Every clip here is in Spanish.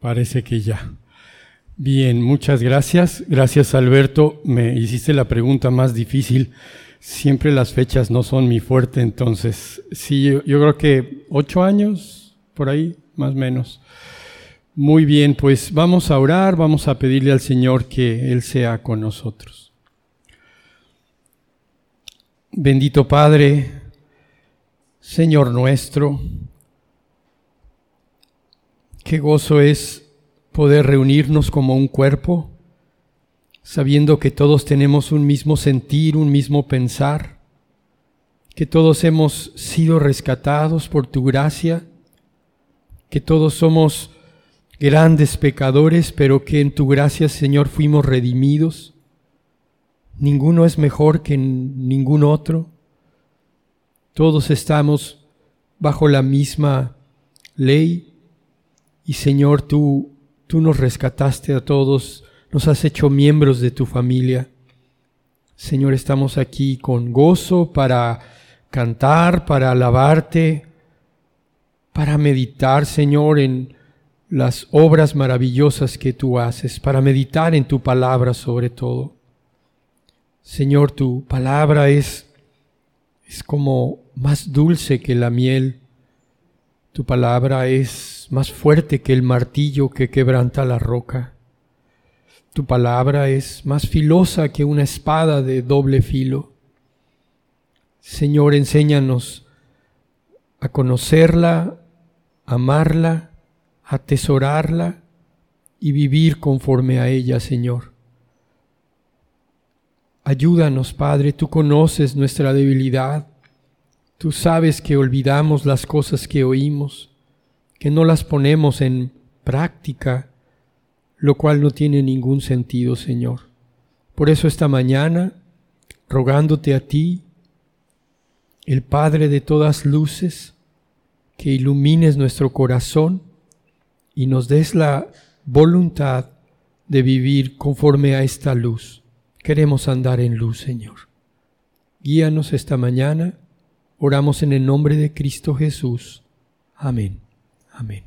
Parece que ya. Bien, muchas gracias. Gracias Alberto. Me hiciste la pregunta más difícil. Siempre las fechas no son mi fuerte, entonces sí, yo, creo que ocho años, por ahí, más o menos. Muy bien, pues vamos a orar, vamos a pedirle al Señor que Él sea con nosotros. Bendito Padre, Señor nuestro, Qué gozo es poder reunirnos como un cuerpo, sabiendo que todos tenemos un mismo sentir, un mismo pensar, que todos hemos sido rescatados por tu gracia, que todos somos grandes pecadores, pero que en tu gracia, Señor, fuimos redimidos. Ninguno es mejor que ningún otro. Todos estamos bajo la misma ley y Señor, tú, tú nos rescataste a todos, nos has hecho miembros de tu familia. Señor, estamos aquí con gozo para cantar, para alabarte, para meditar, Señor, en las obras maravillosas que tú haces, para meditar en tu palabra sobre todo. Señor, tu palabra es, es como más dulce que la miel. Tu palabra es más fuerte que el martillo que quebranta la roca. Tu palabra es más filosa que una espada de doble filo. Señor, enséñanos a conocerla, amarla, atesorarla y vivir conforme a ella, Señor. Ayúdanos, Padre, tú conoces nuestra debilidad, tú sabes que olvidamos las cosas que oímos que no las ponemos en práctica, lo cual no tiene ningún sentido, Señor. Por eso esta mañana, rogándote a ti, el Padre de todas luces, que ilumines nuestro corazón y nos des la voluntad de vivir conforme a esta luz. Queremos andar en luz, Señor. Guíanos esta mañana. Oramos en el nombre de Cristo Jesús. Amén. Amén.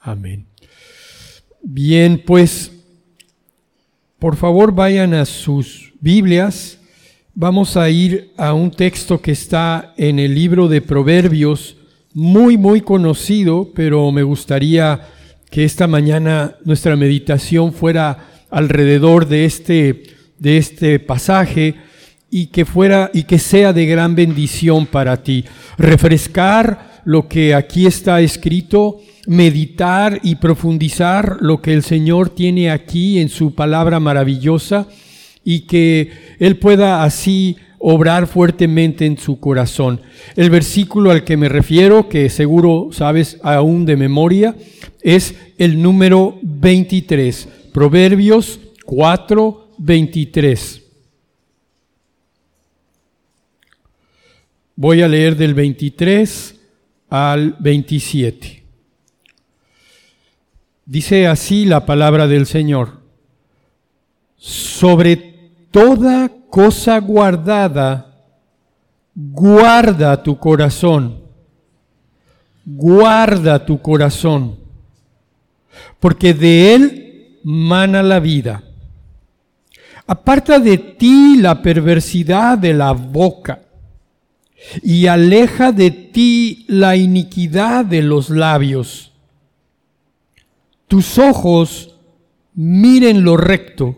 Amén. Bien, pues por favor vayan a sus Biblias. Vamos a ir a un texto que está en el libro de Proverbios, muy, muy conocido, pero me gustaría que esta mañana nuestra meditación fuera alrededor de este, de este pasaje y que fuera y que sea de gran bendición para ti. Refrescar lo que aquí está escrito, meditar y profundizar lo que el Señor tiene aquí en su palabra maravillosa y que Él pueda así obrar fuertemente en su corazón. El versículo al que me refiero, que seguro sabes aún de memoria, es el número 23, Proverbios 4, 23. Voy a leer del 23 al 27. Dice así la palabra del Señor. Sobre toda cosa guardada, guarda tu corazón. Guarda tu corazón. Porque de él mana la vida. Aparta de ti la perversidad de la boca y aleja de ti la iniquidad de los labios. Tus ojos miren lo recto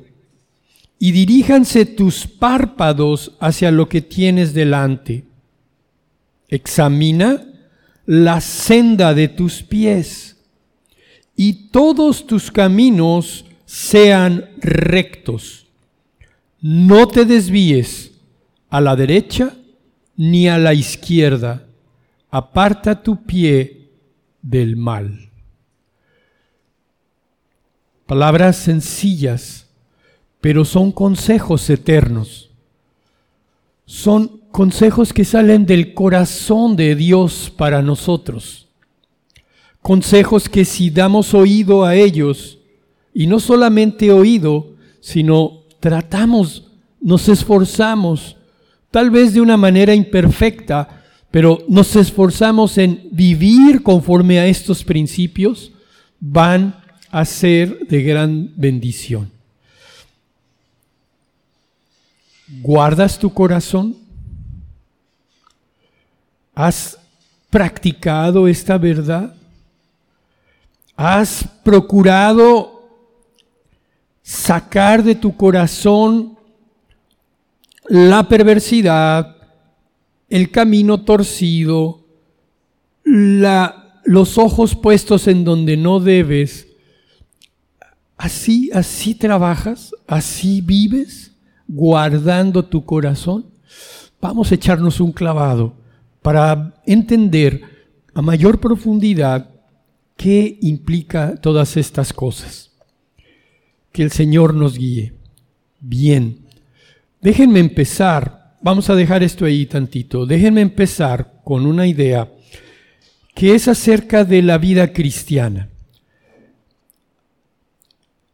y diríjanse tus párpados hacia lo que tienes delante. Examina la senda de tus pies y todos tus caminos sean rectos. No te desvíes a la derecha ni a la izquierda. Aparta tu pie del mal. Palabras sencillas, pero son consejos eternos. Son consejos que salen del corazón de Dios para nosotros. Consejos que si damos oído a ellos, y no solamente oído, sino tratamos, nos esforzamos tal vez de una manera imperfecta, pero nos esforzamos en vivir conforme a estos principios, van a ser de gran bendición. ¿Guardas tu corazón? ¿Has practicado esta verdad? ¿Has procurado sacar de tu corazón la perversidad, el camino torcido, los ojos puestos en donde no debes? ¿Así, así trabajas? ¿Así vives? ¿Guardando tu corazón? Vamos a echarnos un clavado para entender a mayor profundidad ¿Qué implica todas estas cosas? Que el Señor nos guíe. Bien, déjenme empezar, vamos a dejar esto ahí tantito, déjenme empezar con una idea que es acerca de la vida cristiana.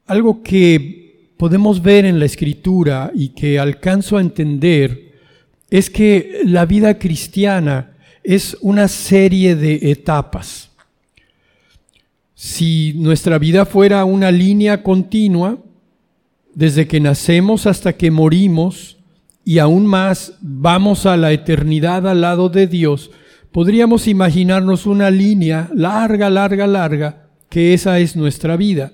Algo que podemos ver en la escritura y que alcanzo a entender es que la vida cristiana es una serie de etapas. Si nuestra vida fuera una línea continua, desde que nacemos hasta que morimos, y aún más vamos a la eternidad al lado de Dios, podríamos imaginarnos una línea larga, larga, larga, que esa es nuestra vida.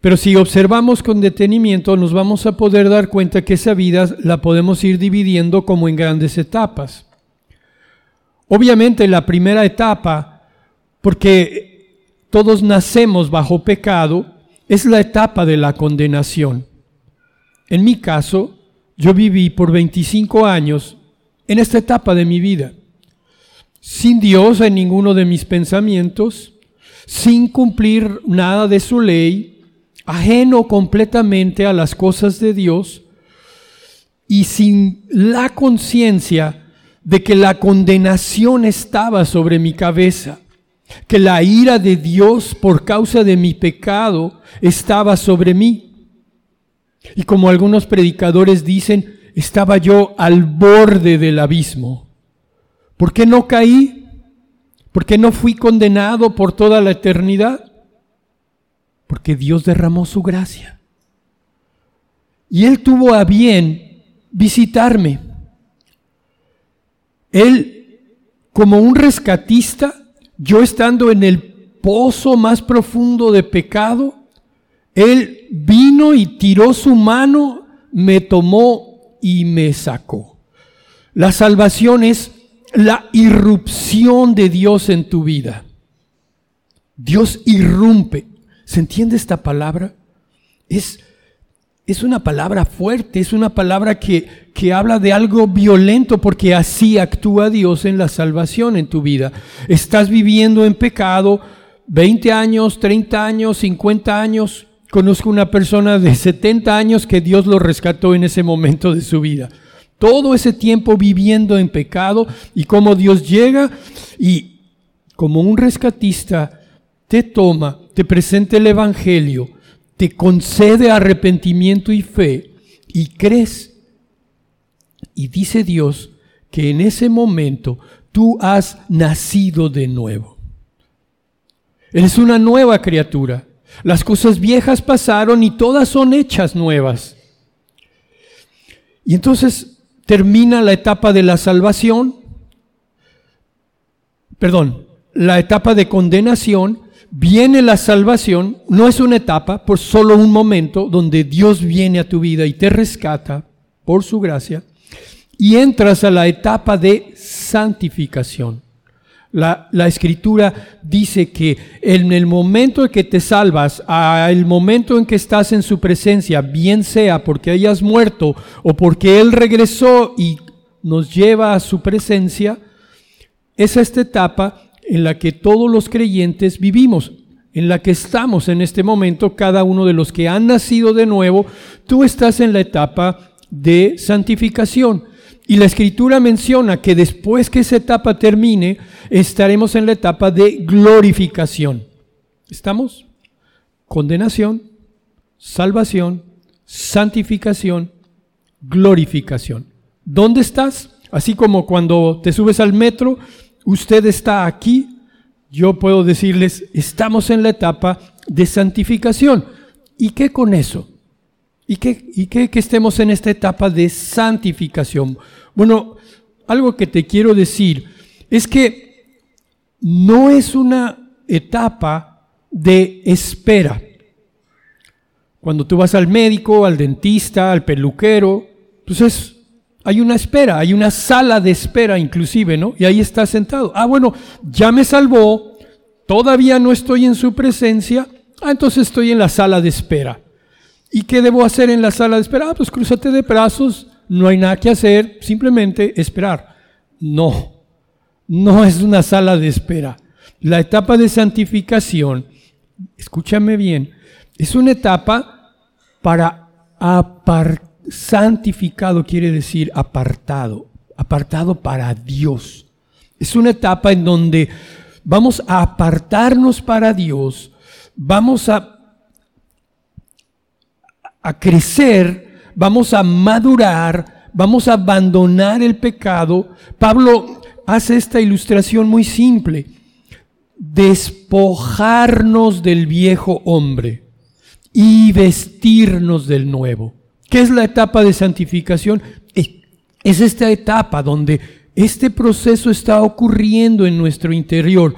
Pero si observamos con detenimiento, nos vamos a poder dar cuenta que esa vida la podemos ir dividiendo como en grandes etapas. Obviamente la primera etapa, porque todos nacemos bajo pecado, es la etapa de la condenación. En mi caso, yo viví por 25 años en esta etapa de mi vida, sin Dios en ninguno de mis pensamientos, sin cumplir nada de su ley, ajeno completamente a las cosas de Dios y sin la conciencia de que la condenación estaba sobre mi cabeza que la ira de Dios por causa de mi pecado estaba sobre mí. Y como algunos predicadores dicen, estaba yo al borde del abismo. ¿Por qué no caí? ¿Por qué no fui condenado por toda la eternidad? Porque Dios derramó su gracia. Y Él tuvo a bien visitarme. Él, como un rescatista, yo estando en el pozo más profundo de pecado, Él vino y tiró su mano, me tomó y me sacó. La salvación es la irrupción de Dios en tu vida. Dios irrumpe. ¿Se entiende esta palabra? Es es una palabra fuerte, es una palabra que, que, habla de algo violento porque así actúa Dios en la salvación en tu vida. Estás viviendo en pecado 20 años, 30 años, 50 años. Conozco una persona de 70 años que Dios lo rescató en ese momento de su vida. Todo ese tiempo viviendo en pecado y cómo Dios llega y como un rescatista te toma, te presenta el Evangelio te concede arrepentimiento y fe y crees. Y dice Dios que en ese momento tú has nacido de nuevo. Eres una nueva criatura. Las cosas viejas pasaron y todas son hechas nuevas. Y entonces termina la etapa de la salvación, perdón, la etapa de condenación viene la salvación, no es una etapa, por solo un momento, donde Dios viene a tu vida y te rescata por su gracia, y entras a la etapa de santificación. La, la, escritura dice que en el momento en que te salvas, al momento en que estás en su presencia, bien sea porque hayas muerto o porque Él regresó y nos lleva a su presencia, es esta etapa en la que todos los creyentes vivimos, en la que estamos en este momento, cada uno de los que han nacido de nuevo, tú estás en la etapa de santificación. Y la escritura menciona que después que esa etapa termine, estaremos en la etapa de glorificación. ¿Estamos? Condenación, salvación, santificación, glorificación. ¿Dónde estás? Así como cuando te subes al metro Usted está aquí, yo puedo decirles, estamos en la etapa de santificación. ¿Y qué con eso? ¿Y qué, y qué que estemos en esta etapa de santificación? Bueno, algo que te quiero decir es que no es una etapa de espera. Cuando tú vas al médico, al dentista, al peluquero, pues es, hay una espera, hay una sala de espera inclusive, ¿no? Y ahí está sentado. Ah, bueno, ya me salvó, todavía no estoy en su presencia, ah, entonces estoy en la sala de espera. ¿Y qué debo hacer en la sala de espera? Ah, pues cruzate de brazos, no hay nada que hacer, simplemente esperar. No, no es una sala de espera. La etapa de santificación, escúchame bien, es una etapa para apartar, santificado quiere decir apartado, apartado para Dios. Es una etapa en donde vamos a apartarnos para Dios, vamos a, a crecer, vamos a madurar, vamos a abandonar el pecado. Pablo hace esta ilustración muy simple despojarnos del viejo hombre y vestirnos del nuevo. ¿Qué es la etapa de santificación? Es esta etapa donde este proceso está ocurriendo en nuestro interior.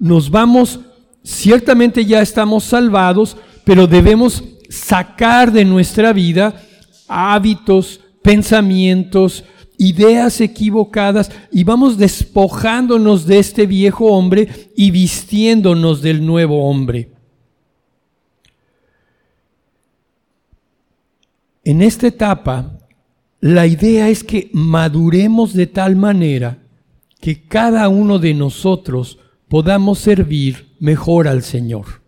Nos vamos, ciertamente ya estamos salvados, pero debemos sacar de nuestra vida hábitos, pensamientos, ideas equivocadas y vamos despojándonos de este viejo hombre y vistiéndonos del nuevo hombre. En esta etapa, la idea es que maduremos de tal manera que cada uno de nosotros podamos servir mejor al Señor.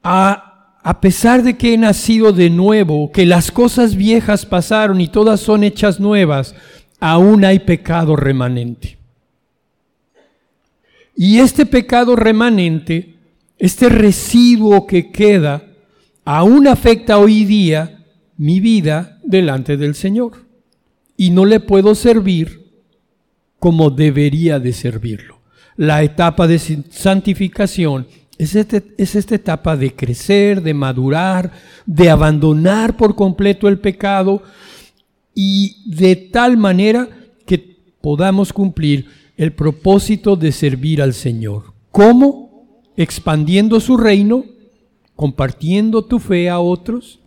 A a pesar de que he nacido de nuevo, que las cosas viejas pasaron y todas son hechas nuevas, aún hay pecado remanente. Y este pecado remanente, este residuo que queda, aún afecta hoy día mi vida delante del Señor. Y no le puedo servir como debería de servirlo. La etapa de santificación este, es, esta etapa de crecer, de madurar, de abandonar por completo el pecado y de tal manera que podamos cumplir el propósito de servir al Señor. ¿Cómo? Expandiendo su reino, compartiendo tu fe a otros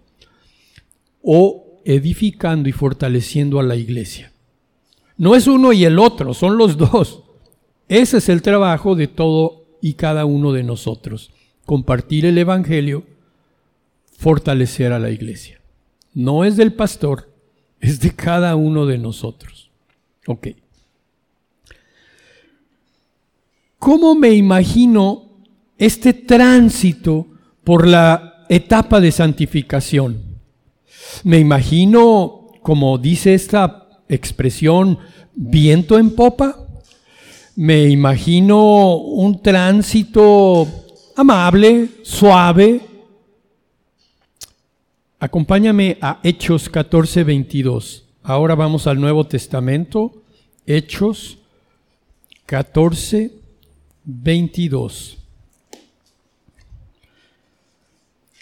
o edificando y fortaleciendo a la iglesia. No es uno y el otro, son los dos. Ese es el trabajo de todo y cada uno de nosotros. Compartir el Evangelio, fortalecer a la iglesia. No es del pastor, es de cada uno de nosotros. Ok. ¿Cómo me imagino este tránsito por la etapa de santificación? Me imagino, como dice esta expresión, viento en popa me imagino un tránsito amable, suave. Acompáñame a Hechos 14, 22. Ahora vamos al Nuevo Testamento. Hechos 14, 22.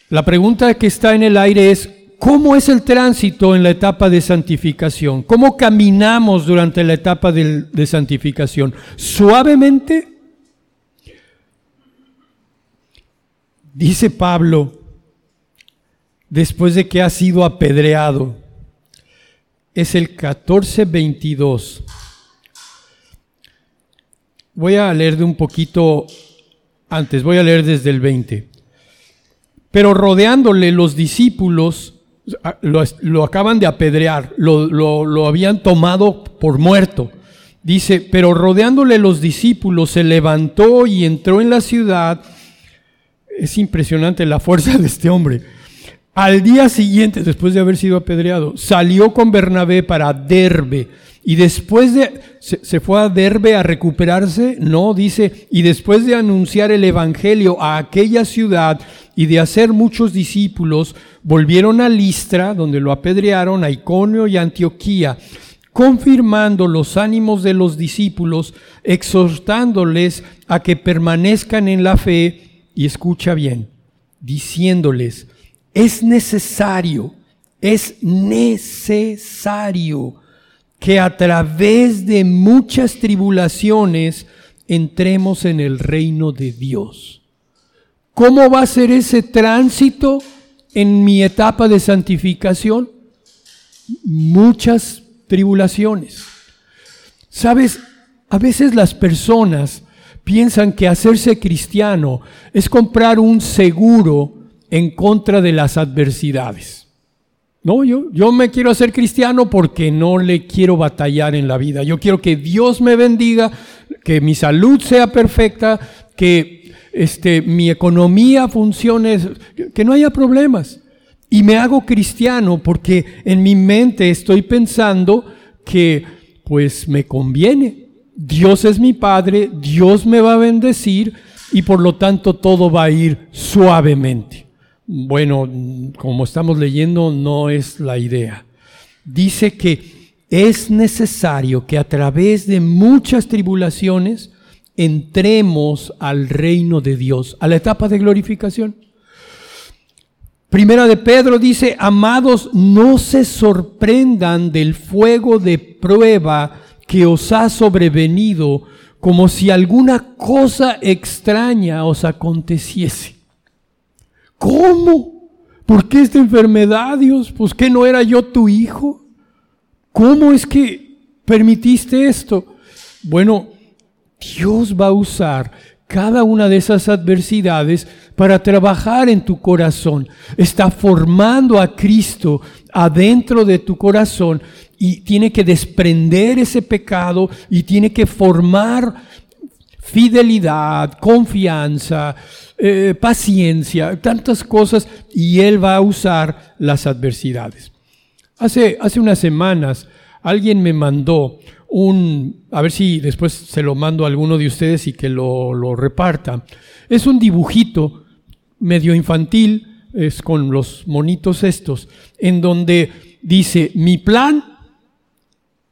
La pregunta que está en el aire es, ¿Cómo es el tránsito en la etapa de santificación? ¿Cómo caminamos durante la etapa de, santificación? ¿Suavemente? Dice Pablo, después de que ha sido apedreado, es el 14:22. Voy a leer de un poquito antes, voy a leer desde el 20. Pero rodeándole los discípulos, Ah, lo, acaban de apedrear, lo, lo, habían tomado por muerto. Dice, pero rodeándole los discípulos, se levantó y entró en la ciudad. Es impresionante la fuerza de este hombre. Al día siguiente, después de haber sido apedreado, salió con Bernabé para Derbe. Y después de, se, se, fue a Derbe a recuperarse, no, dice, y después de anunciar el Evangelio a aquella ciudad y de hacer muchos discípulos, volvieron a Listra, donde lo apedrearon, a Iconio y Antioquía. confirmando los ánimos de los discípulos, exhortándoles a que permanezcan en la fe, y escucha bien, diciéndoles, es necesario, es necesario que a través de muchas tribulaciones entremos en el reino de Dios. ¿Cómo va a ser ese tránsito en mi etapa de santificación? Muchas tribulaciones. Sabes, a veces las personas piensan que hacerse cristiano es comprar un seguro en contra de las adversidades. No, yo, yo me quiero hacer cristiano porque no le quiero batallar en la vida. Yo quiero que Dios me bendiga, que mi salud sea perfecta, que este, mi economía funcione, que no haya problemas. Y me hago cristiano porque en mi mente estoy pensando que pues me conviene. Dios es mi Padre, Dios me va a bendecir y por lo tanto todo va a ir suavemente. Bueno, como estamos leyendo, no es la idea. Dice que es necesario que a través de muchas tribulaciones entremos al reino de Dios, a la etapa de glorificación. Primera de Pedro dice, amados, no se sorprendan del fuego de prueba que os ha sobrevenido, como si alguna cosa extraña os aconteciese. ¿Cómo? ¿Por qué esta enfermedad, Dios? Pues que no era yo tu hijo. ¿Cómo es que permitiste esto? Bueno, Dios va a usar cada una de esas adversidades para trabajar en tu corazón. Está formando a Cristo adentro de tu corazón y tiene que desprender ese pecado y tiene que formar fidelidad, confianza, eh, paciencia, tantas cosas y Él va a usar las adversidades. Hace, hace unas semanas alguien me mandó un, a ver si después se lo mando a alguno de ustedes y que lo, lo reparta. Es un dibujito medio infantil, es con los monitos estos, en donde dice mi plan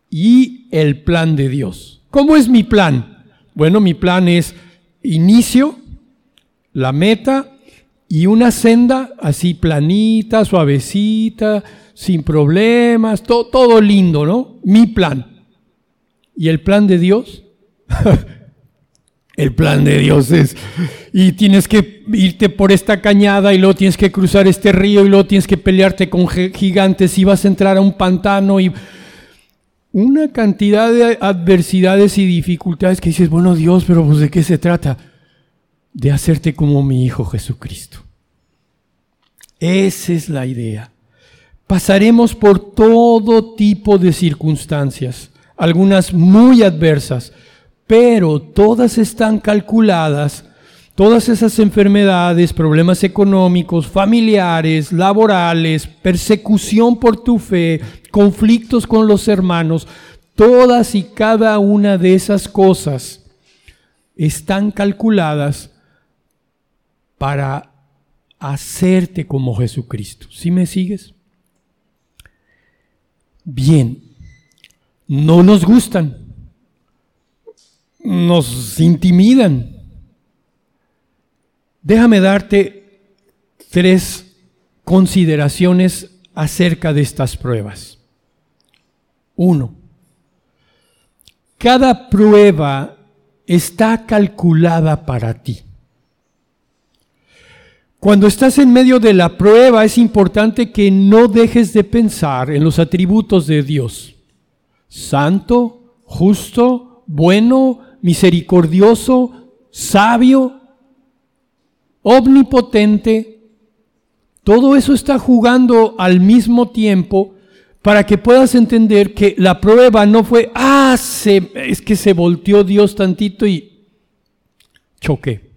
y el plan de Dios. ¿Cómo es mi plan? Bueno, mi plan es inicio, la meta y una senda así planita, suavecita, sin problemas, todo lindo, ¿no? Mi plan. ¿Y el plan de Dios? el plan de Dios es, y tienes que irte por esta cañada y luego tienes que cruzar este río y luego tienes que pelearte con gigantes y vas a entrar a un pantano y una cantidad de adversidades y dificultades que dices, bueno Dios, pero pues de qué se trata? De hacerte como mi Hijo Jesucristo. Esa es la idea. Pasaremos por todo tipo de circunstancias algunas muy adversas, pero todas están calculadas, todas esas enfermedades, problemas económicos, familiares, laborales, persecución por tu fe, conflictos con los hermanos, todas y cada una de esas cosas están calculadas para hacerte como Jesucristo. ¿Sí me sigues? Bien, no nos gustan, nos intimidan. Déjame darte tres consideraciones acerca de estas pruebas. Uno, cada prueba está calculada para ti. Cuando estás en medio de la prueba es importante que no dejes de pensar en los atributos de Dios santo, justo, bueno, misericordioso, sabio, omnipotente. Todo eso está jugando al mismo tiempo para que puedas entender que la prueba no fue, ah, es que se volteó Dios tantito y choqué.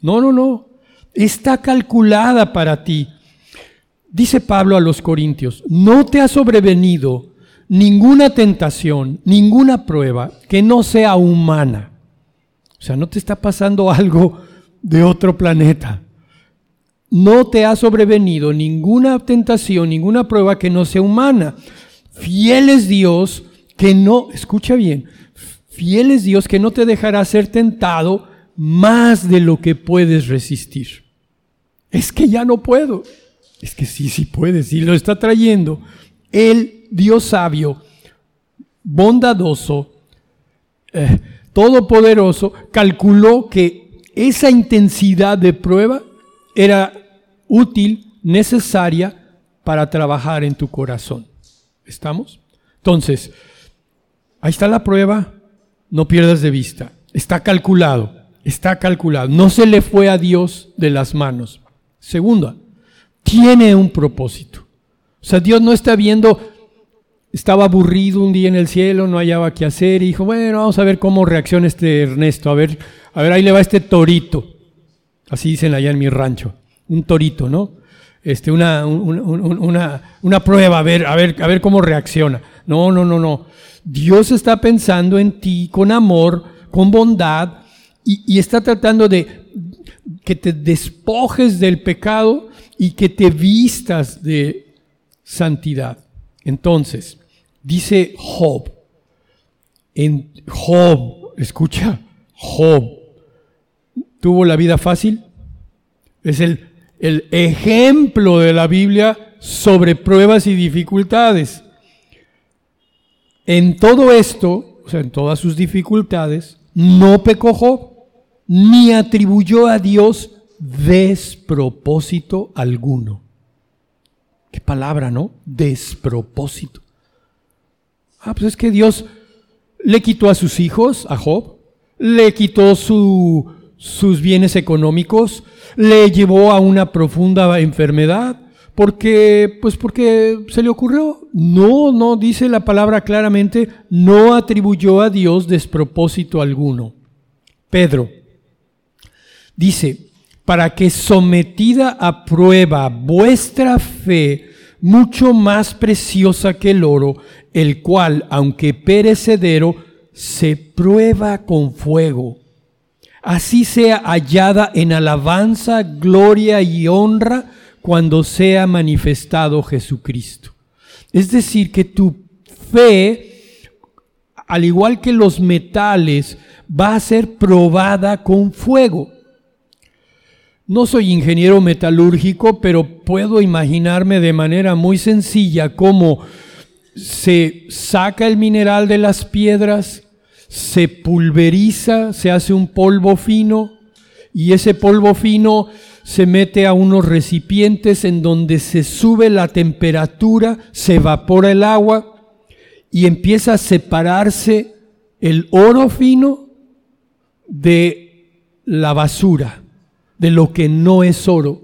No, no, no. Está calculada para ti. Dice Pablo a los Corintios, no te ha sobrevenido ninguna tentación, ninguna prueba que no sea humana. O sea, no te está pasando algo de otro planeta. No te ha sobrevenido ninguna tentación, ninguna prueba que no sea humana. fiel es Dios que no, escucha bien, fiel es Dios que no te dejará ser tentado más de lo que puedes resistir. Es que ya no puedo. Es que sí, sí puedes, sí lo está trayendo. El Dios sabio, bondadoso, eh, todopoderoso, calculó que esa intensidad de prueba era útil, necesaria para trabajar en tu corazón. ¿Estamos? Entonces, ahí está la prueba, no pierdas de vista. Está calculado, está calculado. No se le fue a Dios de las manos. Segunda, tiene un propósito. O sea, Dios no está viendo, estaba aburrido un día en el cielo, no hallaba qué hacer y dijo, bueno, vamos a ver cómo reacciona este Ernesto, a ver, a ver, ahí le va este torito. Así dicen allá en mi rancho, un torito, ¿no? Este, una, una, una prueba, a ver, a ver, a ver cómo reacciona. No, no, no, no. Dios está pensando en ti con amor, con bondad, y, está tratando de que te despojes del pecado y que te vistas de santidad. Entonces, dice Job, Job, escucha, Job, ¿tuvo la vida fácil? Es el, el ejemplo de la Biblia sobre pruebas y dificultades. En todo esto, o sea, en todas sus dificultades, no pecó Job, ni atribuyó a Dios despropósito alguno. Qué palabra, ¿no? Despropósito. Ah, pues es que Dios le quitó a sus hijos, a Job, le quitó sus bienes económicos, le llevó a una profunda enfermedad, porque, pues porque se le ocurrió. No, no, dice la palabra claramente, no atribuyó a Dios despropósito alguno. Pedro dice, para que sometida a prueba vuestra fe, mucho más preciosa que el oro, el cual, aunque perecedero, se prueba con fuego, así sea hallada en alabanza, gloria y honra cuando sea manifestado Jesucristo. Es decir, que tu fe, al igual que los metales, va a ser probada con fuego. No soy ingeniero metalúrgico, pero puedo imaginarme de manera muy sencilla cómo se saca el mineral de las piedras, se pulveriza, se hace un polvo fino y ese polvo fino se mete a unos recipientes en donde se sube la temperatura, se evapora el agua y empieza a separarse el oro fino de la basura de lo que no es oro,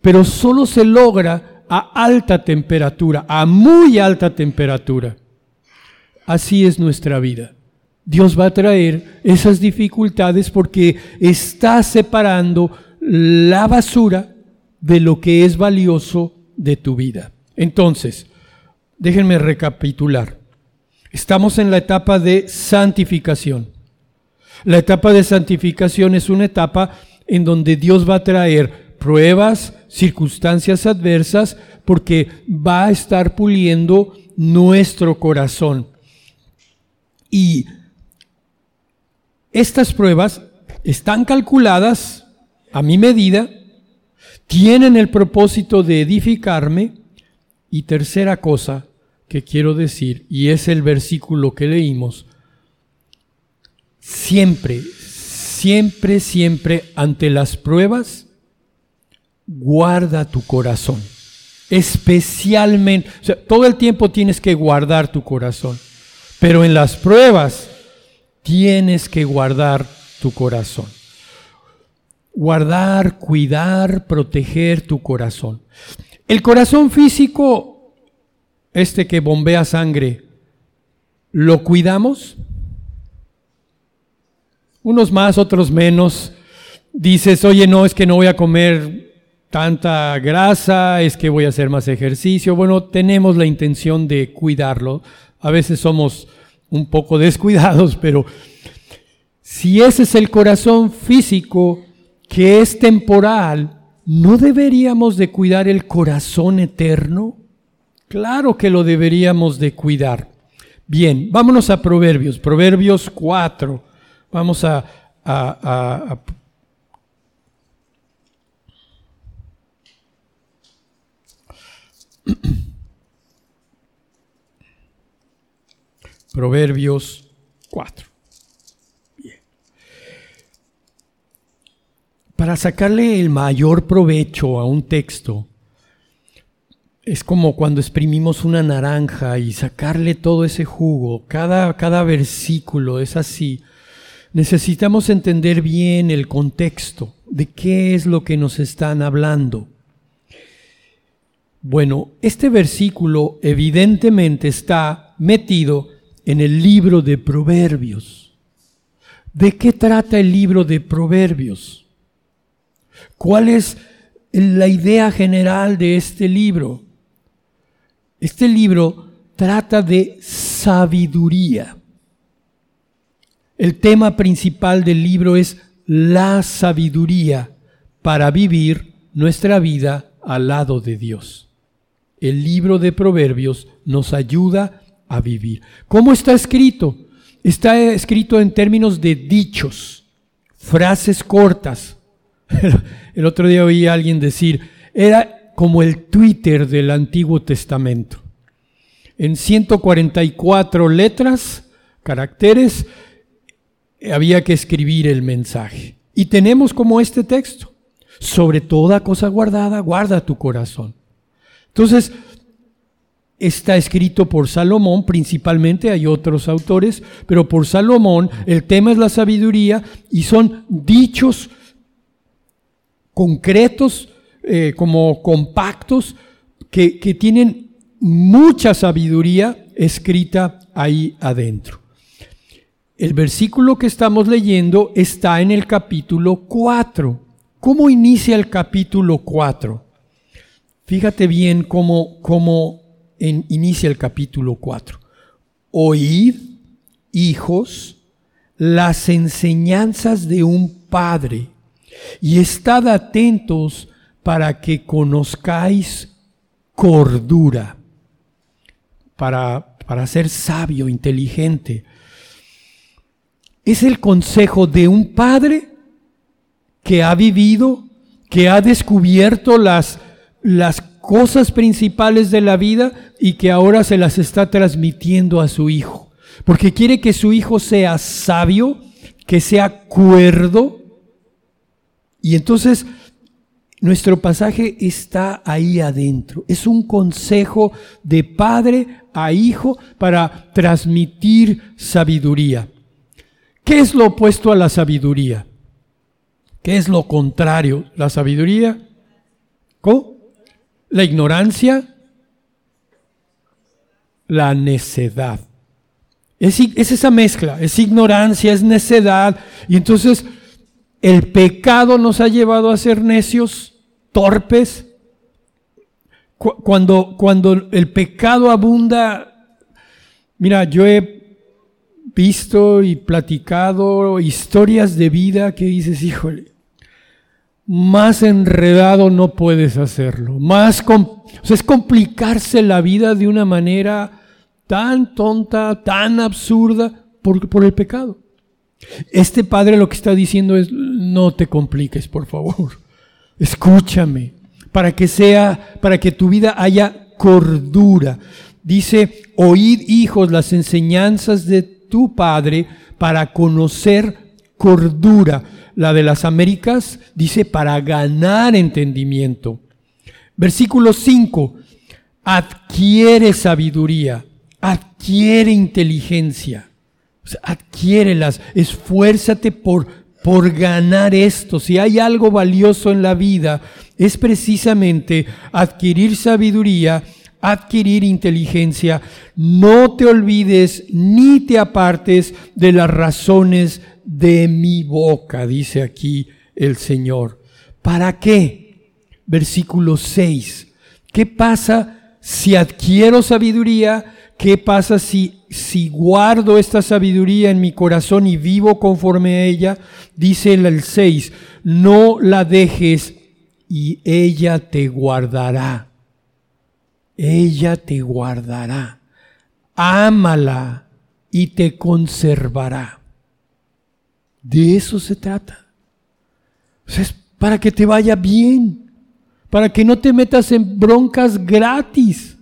pero solo se logra a alta temperatura, a muy alta temperatura. Así es nuestra vida. Dios va a traer esas dificultades porque está separando la basura de lo que es valioso de tu vida. Entonces, déjenme recapitular. Estamos en la etapa de santificación. La etapa de santificación es una etapa en donde Dios va a traer pruebas, circunstancias adversas, porque va a estar puliendo nuestro corazón. Y estas pruebas están calculadas a mi medida, tienen el propósito de edificarme. Y tercera cosa que quiero decir, y es el versículo que leímos, siempre, siempre, siempre ante las pruebas, guarda tu corazón. Especialmente, todo el tiempo tienes que guardar tu corazón, pero en las pruebas tienes que guardar tu corazón. Guardar, cuidar, proteger tu corazón. El corazón físico, este que bombea sangre, ¿lo cuidamos? Unos más, otros menos. Dices, oye, no, es que no voy a comer tanta grasa, es que voy a hacer más ejercicio. Bueno, tenemos la intención de cuidarlo. A veces somos un poco descuidados, pero si ese es el corazón físico que es temporal, ¿no deberíamos de cuidar el corazón eterno Claro que lo deberíamos de cuidar. Bien, vámonos a Proverbios, Proverbios 4. Vamos a, Proverbios 4. Bien. Para sacarle el mayor provecho a un texto, es como cuando exprimimos una naranja y sacarle todo ese jugo. Cada, cada versículo es así. Necesitamos entender bien el contexto de qué es lo que nos están hablando. Bueno, este versículo evidentemente está metido en el libro de Proverbios. ¿De qué trata el libro de Proverbios? ¿Cuál es la idea general de este libro? Este libro trata de sabiduría. El tema principal del libro es la sabiduría para vivir nuestra vida al lado de Dios. El libro de Proverbios nos ayuda a vivir. ¿Cómo está escrito? Está escrito en términos de dichos, frases cortas. El otro día oí a alguien decir, era como el Twitter del Antiguo Testamento. En 144 letras, caracteres, había que escribir el mensaje. Y tenemos como este texto, sobre toda cosa guardada, guarda tu corazón. Entonces, está escrito por Salomón, principalmente hay otros autores, pero por Salomón el tema es la sabiduría y son dichos concretos, eh, como compactos, que, que tienen mucha sabiduría escrita ahí adentro. El versículo que estamos leyendo está en el capítulo 4. ¿Cómo inicia el capítulo 4? Fíjate bien cómo, cómo inicia el capítulo 4. Oíd, hijos, las enseñanzas de un padre y estad atentos para que conozcáis cordura, para, para ser sabio, inteligente. Es el consejo de un padre que ha vivido, que ha descubierto las, las cosas principales de la vida y que ahora se las está transmitiendo a su hijo. Porque quiere que su hijo sea sabio, que sea cuerdo. Y entonces nuestro pasaje está ahí adentro. Es un consejo de padre a hijo para transmitir sabiduría. ¿Qué es lo opuesto a la sabiduría? ¿Qué es lo contrario? ¿La sabiduría? ¿Cómo? La ignorancia, la necedad. Es, esa mezcla, es ignorancia, es necedad. Y entonces el pecado nos ha llevado a ser necios, torpes. Cuando, cuando el pecado abunda, mira, yo he visto y platicado historias de vida que dices, híjole, más enredado no puedes hacerlo. Más es complicarse la vida de una manera tan tonta, tan absurda por, por el pecado. Este padre lo que está diciendo es, no te compliques, por favor. Escúchame, para que sea, para que tu vida haya cordura. Dice, oíd hijos las enseñanzas de tu padre para conocer cordura la de las Américas, dice para ganar entendimiento. Versículo 5, adquiere sabiduría, adquiere inteligencia, adquiérelas, esfuérzate por, por ganar esto. Si hay algo valioso en la vida, es precisamente adquirir sabiduría, adquirir inteligencia. No te olvides ni te apartes de las razones de mi boca, dice aquí el Señor. ¿Para qué? Versículo 6. ¿Qué pasa si adquiero sabiduría? ¿Qué pasa si, si guardo esta sabiduría en mi corazón y vivo conforme a ella? Dice el 6, no la dejes y ella te guardará. Ella te guardará. Ámala y te conservará. De eso se trata. es para que te vaya bien, para que no te metas en broncas gratis.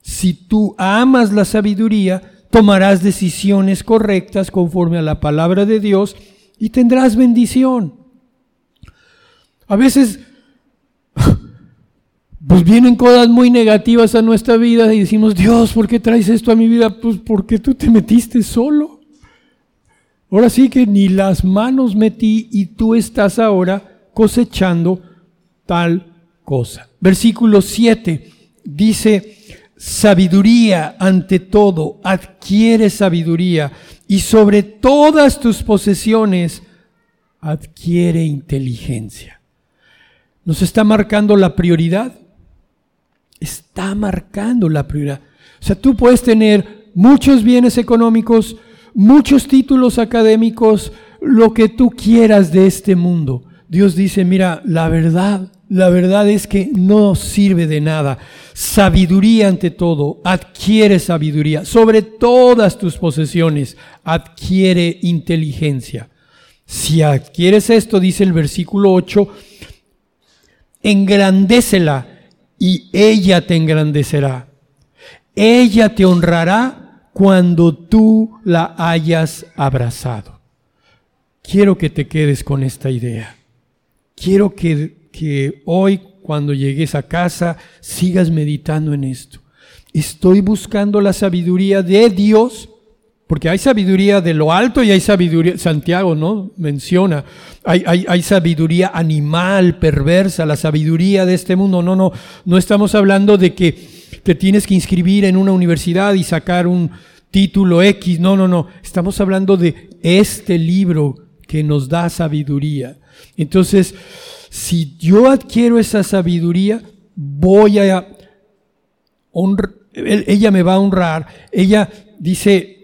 Si tú amas la sabiduría, tomarás decisiones correctas conforme a la palabra de Dios y tendrás bendición. A veces pues vienen cosas muy negativas a nuestra vida y decimos, Dios, ¿por qué traes esto a mi vida? Pues porque tú te metiste solo. Ahora sí que ni las manos metí y tú estás ahora cosechando tal cosa. Versículo 7 dice, sabiduría ante todo, adquiere sabiduría y sobre todas tus posesiones adquiere inteligencia. Nos está marcando la prioridad. Está marcando la prioridad. O sea, tú puedes tener muchos bienes económicos, muchos títulos académicos, lo que tú quieras de este mundo. Dios dice, mira, la verdad, la verdad es que no sirve de nada. Sabiduría ante todo, adquiere sabiduría. Sobre todas tus posesiones, adquiere inteligencia. Si adquieres esto, dice el versículo 8, engrandécela y ella te engrandecerá. Ella te honrará cuando tú la hayas abrazado. Quiero que te quedes con esta idea. Quiero que, que hoy, cuando llegues a casa, sigas meditando en esto. Estoy buscando la sabiduría de Dios, porque hay sabiduría de lo alto y hay sabiduría, Santiago no menciona, hay, hay, hay, sabiduría animal, perversa, la sabiduría de este mundo. No, no, no estamos hablando de que te tienes que inscribir en una universidad y sacar un título X. No, no, no. Estamos hablando de este libro que nos da sabiduría. Entonces, si yo adquiero esa sabiduría, voy a honrar, ella me va a honrar. Ella dice,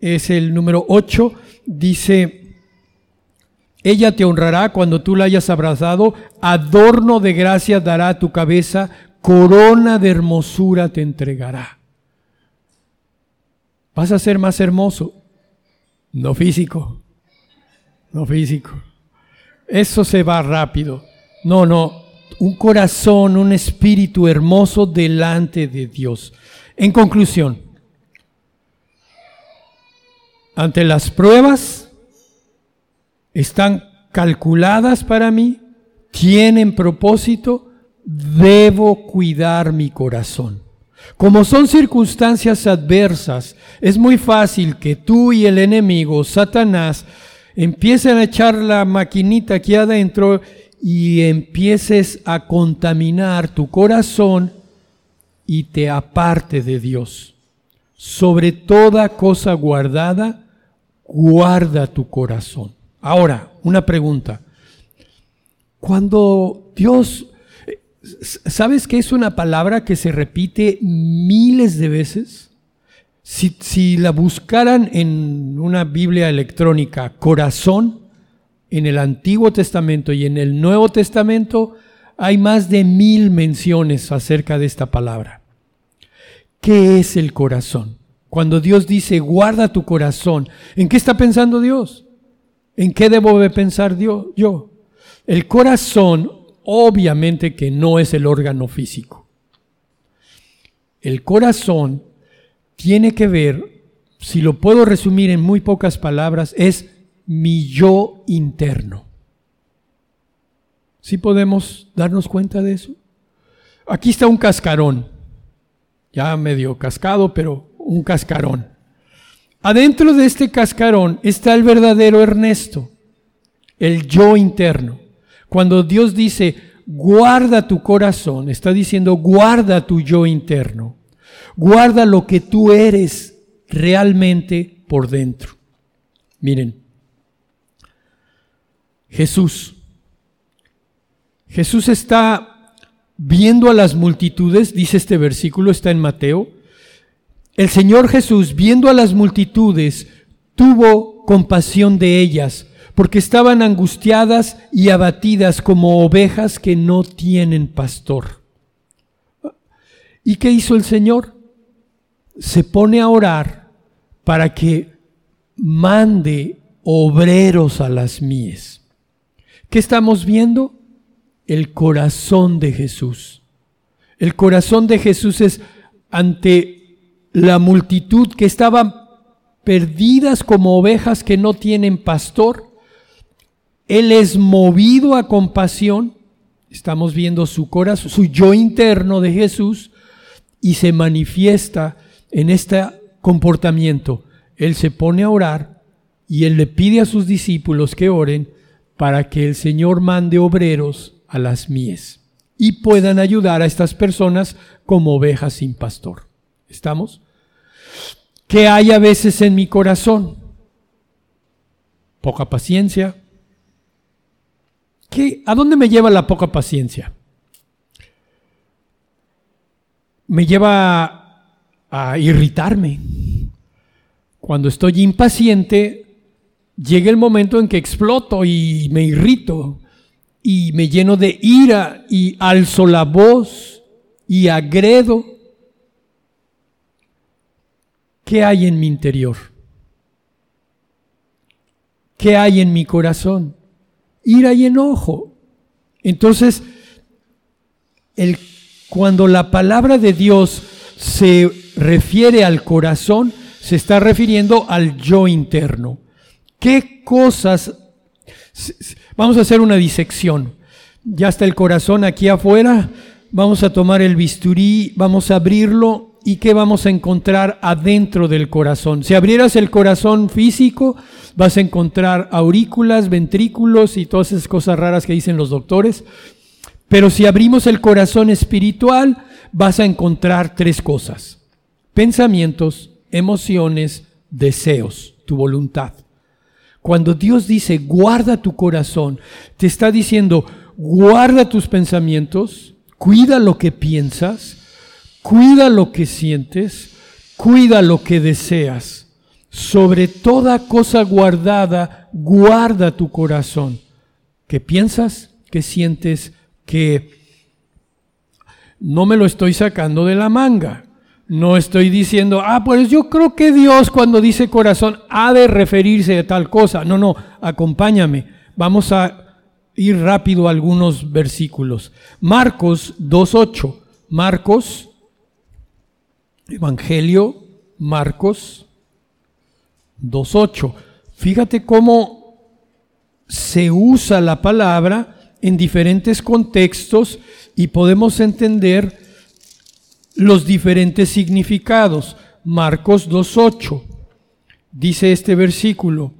es el número 8, dice, ella te honrará cuando tú la hayas abrazado, adorno de gracia dará a tu cabeza, corona de hermosura te entregará. Vas a ser más hermoso, no físico, no físico. Eso se va rápido. No, no, un corazón, un espíritu hermoso delante de Dios. En conclusión, ante las pruebas, están calculadas para mí, tienen propósito, debo cuidar mi corazón. Como son circunstancias adversas, es muy fácil que tú y el enemigo, Satanás, empiecen a echar la maquinita aquí adentro y empieces a contaminar tu corazón y te aparte de Dios. Sobre toda cosa guardada, guarda tu corazón. Ahora, una pregunta. Cuando Dios ¿Sabes que es una palabra que se repite miles de veces? Si, la buscaran en una Biblia electrónica, corazón, en el Antiguo Testamento y en el Nuevo Testamento, hay más de mil menciones acerca de esta palabra. ¿Qué es el corazón? Cuando Dios dice, guarda tu corazón, ¿en qué está pensando Dios? ¿En qué debo de pensar Dios, yo? El corazón obviamente que no es el órgano físico. El corazón tiene que ver, si lo puedo resumir en muy pocas palabras, es mi yo interno. ¿Sí podemos darnos cuenta de eso? Aquí está un cascarón, ya medio cascado, pero un cascarón. Adentro de este cascarón está el verdadero Ernesto, el yo interno. Cuando Dios dice, guarda tu corazón, está diciendo, guarda tu yo interno. Guarda lo que tú eres realmente por dentro. Miren, Jesús. Jesús está viendo a las multitudes, dice este versículo, está en Mateo. El Señor Jesús, viendo a las multitudes, tuvo compasión de ellas porque estaban angustiadas y abatidas como ovejas que no tienen pastor. ¿Y qué hizo el Señor? Se pone a orar para que mande obreros a las mies. ¿Qué estamos viendo? El corazón de Jesús. El corazón de Jesús es ante la multitud que estaban perdidas como ovejas que no tienen pastor. Él es movido a compasión. Estamos viendo su corazón, su yo interno de Jesús y se manifiesta en este comportamiento. Él se pone a orar y él le pide a sus discípulos que oren para que el Señor mande obreros a las mies y puedan ayudar a estas personas como ovejas sin pastor. ¿Estamos? ¿Qué hay a veces en mi corazón? Poca paciencia. ¿Qué, ¿A dónde me lleva la poca paciencia? Me lleva a irritarme. Cuando estoy impaciente, llega el momento en que exploto y me irrito y me lleno de ira y alzo la voz y agredo. ¿Qué hay en mi interior? ¿Qué hay en mi corazón? Ira y enojo. Entonces, cuando la palabra de Dios se refiere al corazón, se está refiriendo al yo interno. ¿Qué cosas Vamos a hacer una disección. Ya está el corazón aquí afuera. Vamos a tomar el bisturí, vamos a abrirlo y qué vamos a encontrar adentro del corazón. Si abrieras el corazón físico, vas a encontrar aurículas, ventrículos y todas esas cosas raras que dicen los doctores. Pero si abrimos el corazón espiritual, vas a encontrar tres cosas. Pensamientos, emociones, deseos, tu voluntad. Cuando Dios dice, guarda tu corazón, te está diciendo, guarda tus pensamientos, cuida lo que piensas, cuida lo que sientes, cuida lo que deseas. Sobre toda cosa guardada, guarda tu corazón. ¿Qué piensas? ¿Qué sientes? Que no me lo estoy sacando de la manga. No estoy diciendo, ah, pues yo creo que Dios cuando dice corazón ha de referirse a tal cosa. No, no, acompáñame. Vamos a ir rápido a algunos versículos. Marcos 2.8. Marcos, Evangelio, Marcos 2.8. Fíjate cómo se usa la palabra en diferentes contextos y podemos entender los diferentes significados. Marcos 2.8 dice este versículo.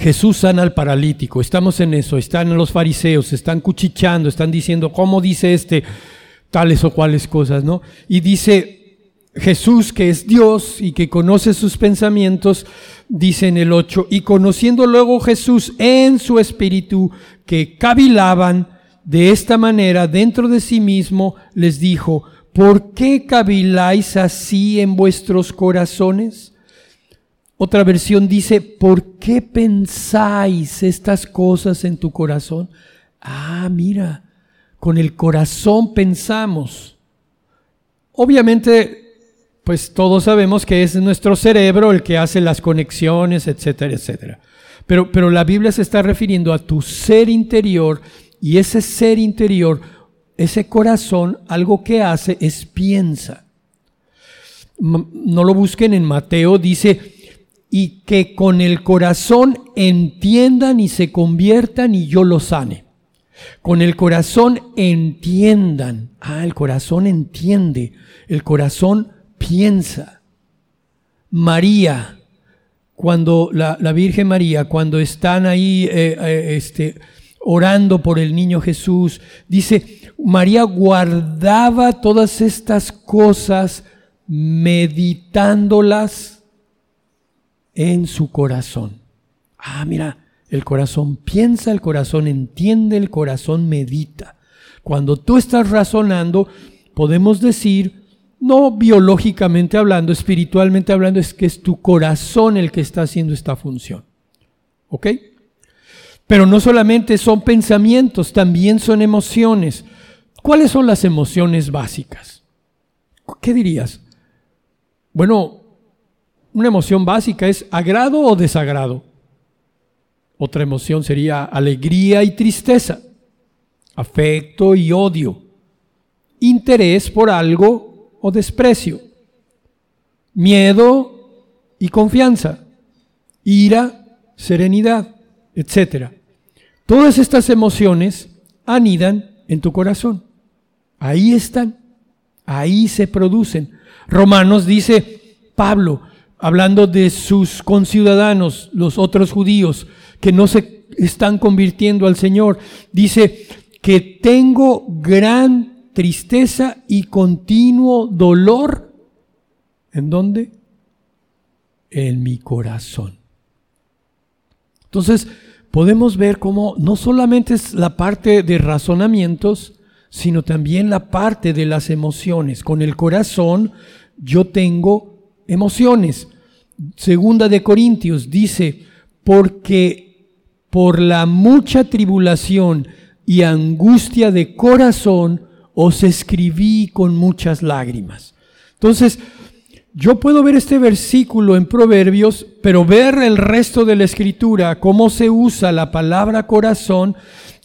Jesús sana al paralítico, estamos en eso, están los fariseos, están cuchicheando, están diciendo, ¿cómo dice este tales o cuales cosas, no? Y dice Jesús que es Dios y que conoce sus pensamientos, dice en el 8, y conociendo luego Jesús en su espíritu que cavilaban, de esta manera, dentro de sí mismo, les dijo, ¿por qué caviláis así en vuestros corazones? Otra versión dice, ¿por qué pensáis estas cosas en tu corazón? Ah, mira, con el corazón pensamos. Obviamente, pues todos sabemos que es nuestro cerebro el que hace las conexiones, etcétera, etcétera. Pero, pero la Biblia se está refiriendo a tu ser interior y ese ser interior, ese corazón, algo que hace es piensa. No lo busquen en Mateo, dice, y que con el corazón entiendan y se conviertan y yo los sane. Con el corazón entiendan. Ah, el corazón entiende. El corazón piensa. María, cuando la, Virgen María, cuando están ahí eh, eh, este, orando por el niño Jesús. Dice, María guardaba todas estas cosas meditándolas en su corazón. Ah, mira, el corazón piensa, el corazón entiende, el corazón medita. Cuando tú estás razonando, podemos decir, no biológicamente hablando, espiritualmente hablando, es que es tu corazón el que está haciendo esta función. ¿Ok? Pero no solamente son pensamientos, también son emociones. ¿Cuáles son las emociones básicas? ¿Qué dirías? Bueno, una emoción básica es agrado o desagrado. Otra emoción sería alegría y tristeza, afecto y odio, interés por algo o desprecio, miedo y confianza, ira, serenidad, etc. Todas estas emociones anidan en tu corazón. Ahí están, ahí se producen. Romanos dice, Pablo, hablando de sus conciudadanos, los otros judíos, que no se están convirtiendo al Señor, dice que tengo gran tristeza y continuo dolor. ¿En dónde? En mi corazón. Entonces, podemos ver cómo no solamente es la parte de razonamientos, sino también la parte de las emociones. Con el corazón yo tengo emociones. Segunda de Corintios dice, porque por la mucha tribulación y angustia de corazón os escribí con muchas lágrimas. Entonces, yo puedo ver este versículo en Proverbios, pero ver el resto de la escritura, cómo se usa la palabra corazón,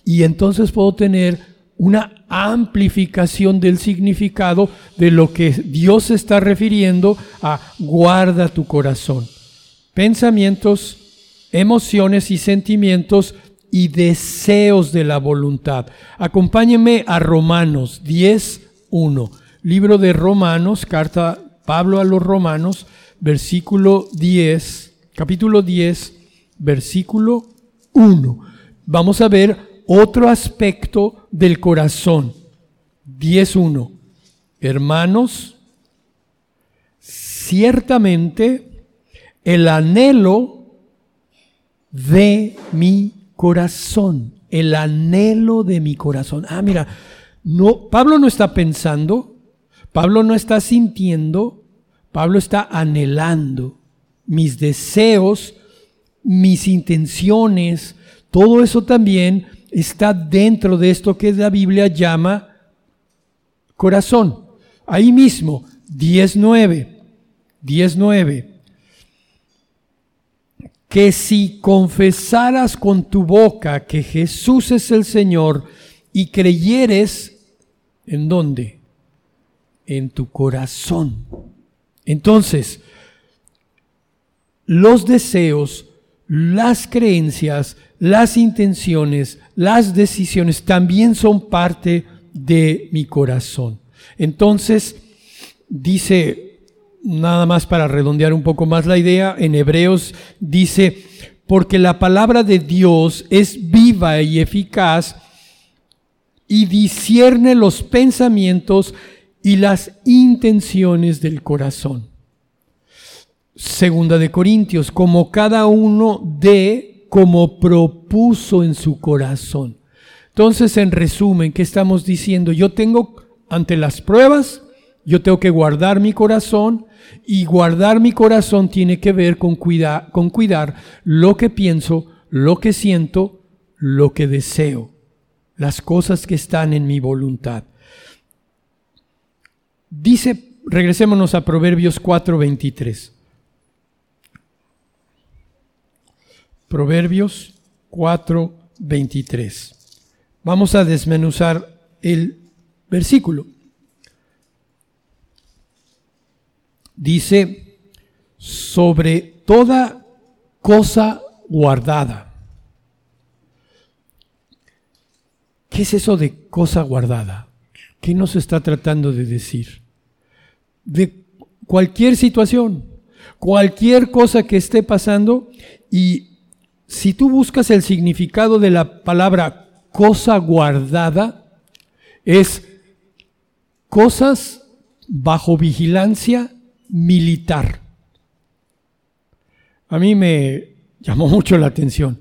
y entonces puedo tener una amplificación del significado de lo que Dios está refiriendo a guarda tu corazón. Pensamientos, emociones y sentimientos y deseos de la voluntad. Acompáñenme a Romanos 10.1. Libro de Romanos, carta Pablo a los Romanos, versículo 10, capítulo 10, versículo 1. Vamos a ver otro aspecto del corazón. 10.1. Hermanos, ciertamente el anhelo de mi corazón, el anhelo de mi corazón. Ah, mira, no, Pablo no está pensando, Pablo no está sintiendo, Pablo está anhelando mis deseos, mis intenciones, todo eso también está dentro de esto que la Biblia llama corazón. Ahí mismo, 19, 19. Que si confesaras con tu boca que Jesús es el Señor y creyeres, ¿en dónde? En tu corazón. Entonces, los deseos, las creencias, las intenciones, las decisiones también son parte de mi corazón. Entonces, dice, nada más para redondear un poco más la idea, en Hebreos dice, porque la palabra de Dios es viva y eficaz y discierne los pensamientos y las intenciones del corazón. Segunda de Corintios, como cada uno de como propuso en su corazón. Entonces, en resumen, ¿qué estamos diciendo? Yo tengo, ante las pruebas, yo tengo que guardar mi corazón y guardar mi corazón tiene que ver con, con cuidar lo que pienso, lo que siento, lo que deseo, las cosas que están en mi voluntad. Dice, regresémonos a Proverbios 4:23. Proverbios 4, 23. Vamos a desmenuzar el versículo. Dice, sobre toda cosa guardada. ¿Qué es eso de cosa guardada? ¿Qué nos está tratando de decir? De cualquier situación, cualquier cosa que esté pasando y si tú buscas el significado de la palabra cosa guardada, es cosas bajo vigilancia militar. A mí me llamó mucho la atención.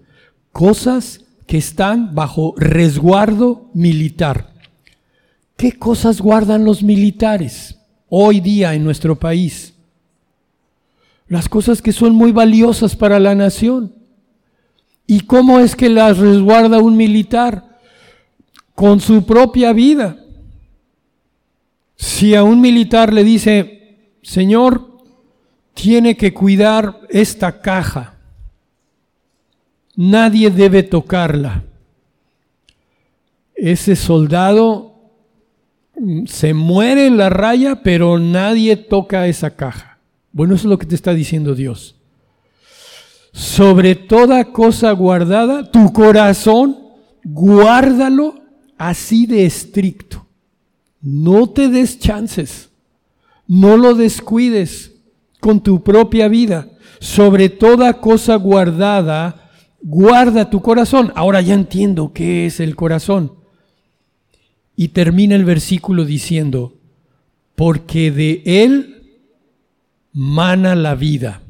Cosas que están bajo resguardo militar. ¿Qué cosas guardan los militares hoy día en nuestro país? Las cosas que son muy valiosas para la nación ¿Y cómo es que las resguarda un militar? Con su propia vida. Si a un militar le dice, Señor, tiene que cuidar esta caja, nadie debe tocarla. Ese soldado se muere en la raya, pero nadie toca esa caja. Bueno, eso es lo que te está diciendo Dios. Sobre toda cosa guardada, tu corazón, guárdalo así de estricto. No te des chances, no lo descuides con tu propia vida. Sobre toda cosa guardada, guarda tu corazón. Ahora ya entiendo qué es el corazón. Y termina el versículo diciendo, porque de él mana la vida.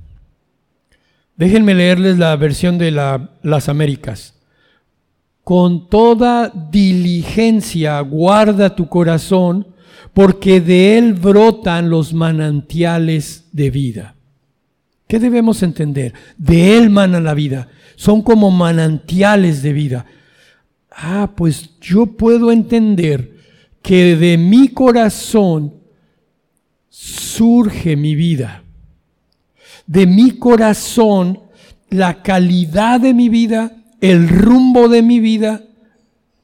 Déjenme leerles la versión de las Américas. Con toda diligencia guarda tu corazón, porque de él brotan los manantiales de vida. ¿Qué debemos entender? De él mana la vida. Son como manantiales de vida ah, pues yo puedo entender que de mi corazón surge mi vida. De mi corazón, la calidad de mi vida, el rumbo de mi vida,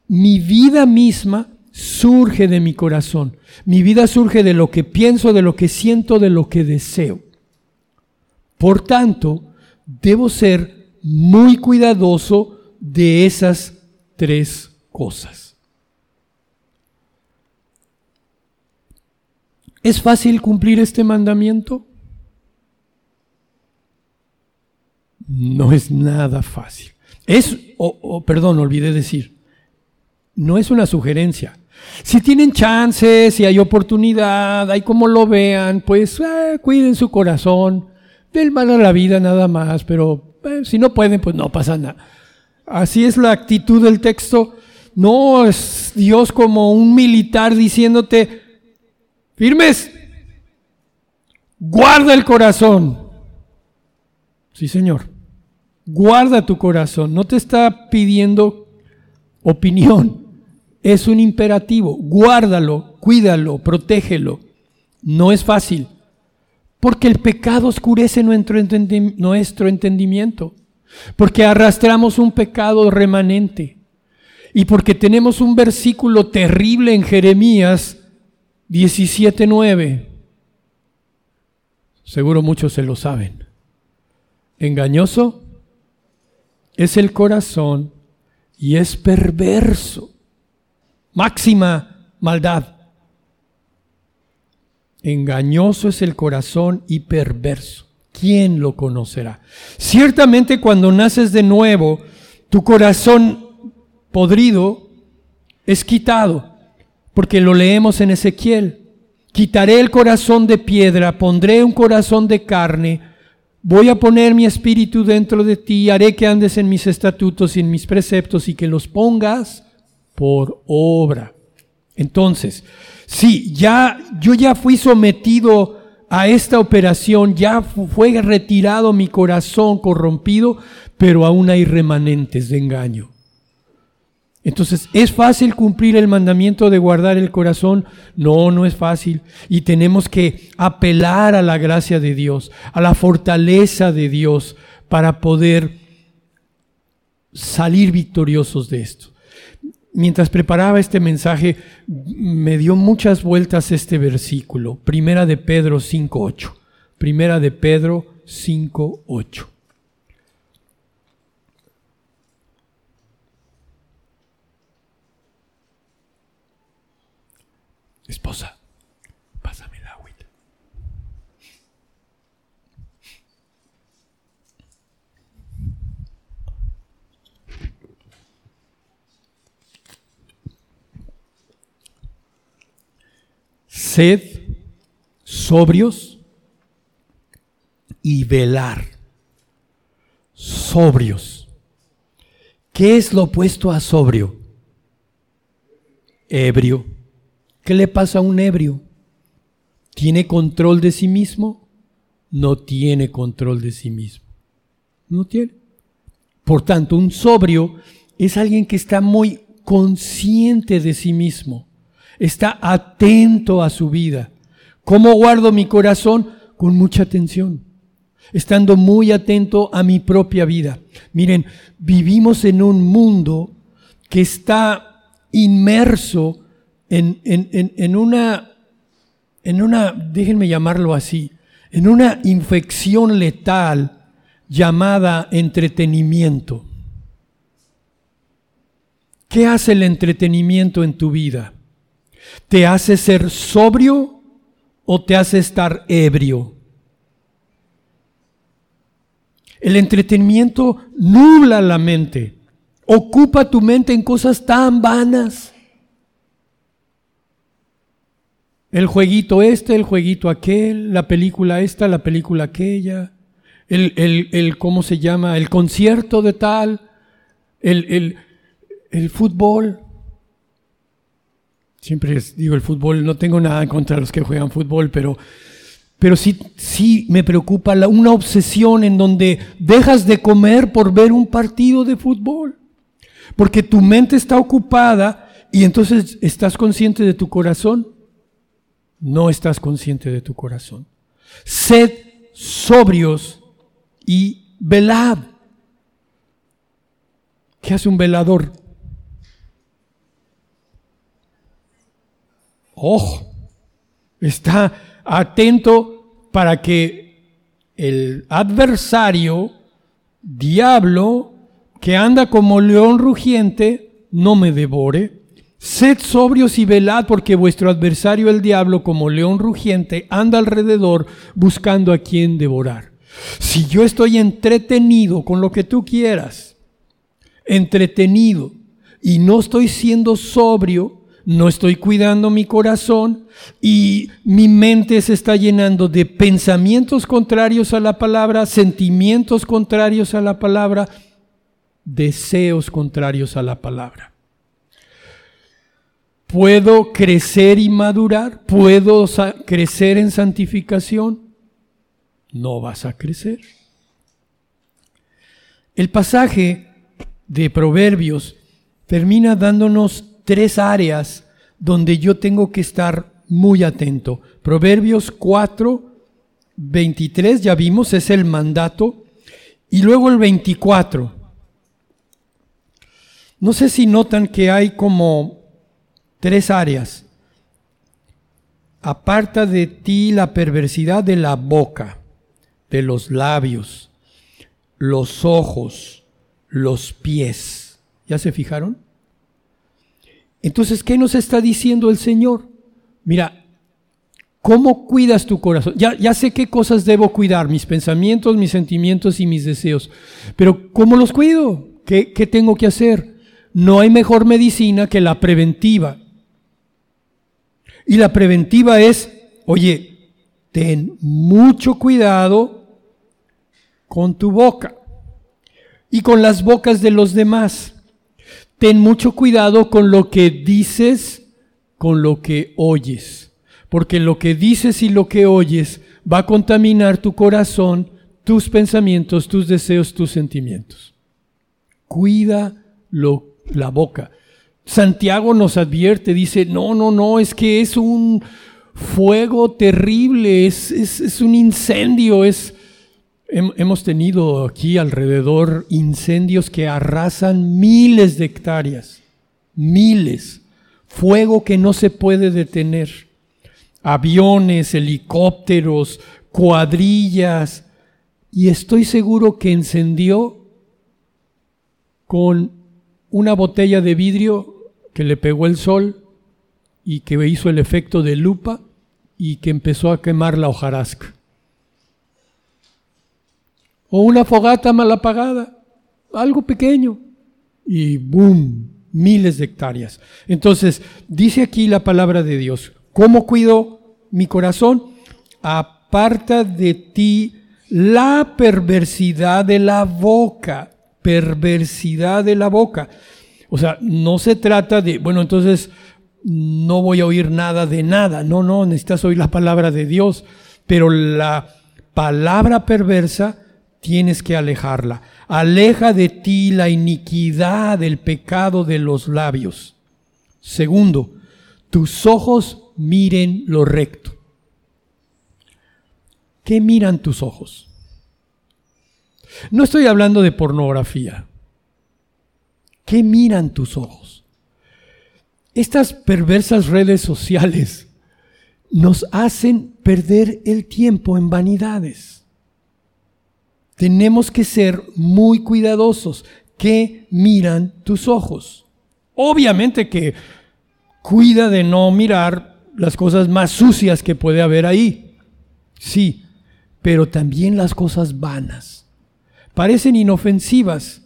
mi vida misma surge de mi corazón. Mi vida surge de lo que pienso, de lo que siento, de lo que deseo. Por tanto, debo ser muy cuidadoso de esas tres cosas. ¿Es fácil cumplir este mandamiento? No es nada fácil. Es, o, perdón, olvidé decir, no es una sugerencia. Si tienen chances, si hay oportunidad, hay como lo vean, pues eh, cuiden su corazón, del mal a la vida nada más, pero eh, si no pueden, pues no pasa nada. Así es la actitud del texto. No es Dios como un militar diciéndote, firmes, guarda el corazón. Sí, Señor, guarda tu corazón. No te está pidiendo opinión, es un imperativo. Guárdalo, cuídalo, protégelo. No es fácil, porque el pecado oscurece nuestro, entendimiento porque arrastramos un pecado remanente y porque tenemos un versículo terrible en Jeremías 17:9. Seguro muchos se lo saben. Engañoso es el corazón y es perverso. Máxima maldad. Engañoso es el corazón y perverso. ¿quién lo conocerá? Ciertamente cuando naces de nuevo, tu corazón podrido es quitado, porque lo leemos en Ezequiel. Quitaré el corazón de piedra, pondré un corazón de carne, voy a poner mi espíritu dentro de ti, haré que andes en mis estatutos y en mis preceptos y que los pongas por obra. Entonces, sí, ya yo ya fui sometido a esta operación ya fue retirado mi corazón corrompido, pero aún hay remanentes de engaño. Entonces, ¿es fácil cumplir el mandamiento de guardar el corazón? No, no es fácil. Y tenemos que apelar a la gracia de Dios, a la fortaleza de Dios para poder salir victoriosos de esto mientras preparaba este mensaje, me dio muchas vueltas este versículo, Primera de Pedro 5.8. Primera de Pedro 5.8. Esposa, sed sobrios y velar. Sobrios. ¿Qué es lo opuesto a sobrio? Ebrio. ¿Qué le pasa a un ebrio? ¿Tiene control de sí mismo? No tiene control de sí mismo. No tiene. Por tanto, un sobrio es alguien que está muy consciente de sí mismo, está atento a su vida. ¿Cómo guardo mi corazón? Con mucha atención, estando muy atento a mi propia vida. Miren, vivimos en un mundo que está inmerso en, en, una, en una, déjenme llamarlo así, en una infección letal llamada entretenimiento. ¿Qué hace el entretenimiento en tu vida? ¿Te hace ser sobrio o te hace estar ebrio? El entretenimiento nubla la mente, ocupa tu mente en cosas tan vanas. El jueguito este, el jueguito aquel, la película esta, la película aquella, el, el, el ¿cómo se llama? El concierto de tal, el, el, el fútbol. Siempre digo el fútbol, no tengo nada contra los que juegan fútbol, pero, pero sí, sí me preocupa una obsesión en donde dejas de comer por ver un partido de fútbol. Porque tu mente está ocupada y entonces estás consciente de tu corazón no estás consciente de tu corazón. Sed sobrios y velad. ¿Qué hace un velador? Ojo, está atento para que el adversario, diablo, que anda como león rugiente, no me devore. Sed sobrios y velad porque vuestro adversario el diablo, como león rugiente, anda alrededor buscando a quien devorar. Si yo estoy entretenido con lo que tú quieras, entretenido, y no estoy siendo sobrio, no estoy cuidando mi corazón y mi mente se está llenando de pensamientos contrarios a la palabra, sentimientos contrarios a la palabra, deseos contrarios a la palabra. ¿Puedo crecer y madurar? ¿Puedo crecer en santificación? No vas a crecer. El pasaje de Proverbios termina dándonos tres áreas donde yo tengo que estar muy atento. Proverbios 4, 23, ya vimos, es el mandato. Y luego el 24. No sé si notan que hay como Tres áreas. Aparta de ti la perversidad de la boca, de los labios, los ojos, los pies. ¿Ya se fijaron? Entonces, ¿qué nos está diciendo el Señor? Mira, ¿cómo cuidas tu corazón? Ya, ya sé qué cosas debo cuidar, mis pensamientos, mis sentimientos y mis deseos, pero ¿cómo los cuido? ¿Qué, qué tengo que hacer? No hay mejor medicina que la preventiva. Y la preventiva es, oye, ten mucho cuidado con tu boca y con las bocas de los demás. Ten mucho cuidado con lo que dices, con lo que oyes. Porque lo que dices y lo que oyes va a contaminar tu corazón, tus pensamientos, tus deseos, tus sentimientos. Cuida la boca. Santiago nos advierte, dice, no, no, no, es que es un fuego terrible, es, es, un incendio, es... Hemos tenido aquí alrededor incendios que arrasan miles de hectáreas, miles, fuego que no se puede detener, aviones, helicópteros, cuadrillas, y estoy seguro que encendió con una botella de vidrio que le pegó el sol y que hizo el efecto de lupa y que empezó a quemar la hojarasca. O una fogata mal apagada, algo pequeño, y ¡boom! Miles de hectáreas. Entonces, dice aquí la palabra de Dios, ¿cómo cuido mi corazón? Aparta de ti la perversidad de la boca, perversidad de la boca. O sea, no se trata de, bueno, entonces no voy a oír nada de nada. No, no, necesitas oír la palabra de Dios. Pero la palabra perversa tienes que alejarla. Aleja de ti la iniquidad del pecado de los labios. Segundo, tus ojos miren lo recto. ¿Qué miran tus ojos? No estoy hablando de pornografía. ¿Qué miran tus ojos? Estas perversas redes sociales nos hacen perder el tiempo en vanidades. Tenemos que ser muy cuidadosos. ¿Qué miran tus ojos? Obviamente que cuida de no mirar las cosas más sucias que puede haber ahí. Sí, pero también las cosas vanas. Parecen inofensivas,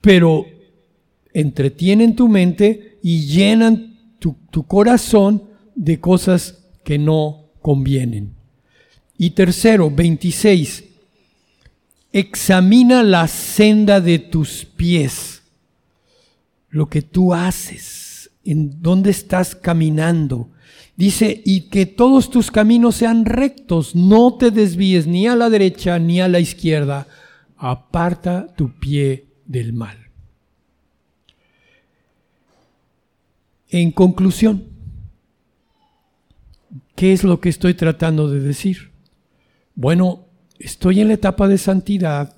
pero entretienen tu mente y llenan tu, corazón de cosas que no convienen. Y tercero, 26, examina la senda de tus pies, lo que tú haces, en dónde estás caminando. Dice, y que todos tus caminos sean rectos, no te desvíes ni a la derecha ni a la izquierda, aparta tu pie del mal. En conclusión, ¿Qué es lo que estoy tratando de decir? Bueno, estoy en la etapa de santidad.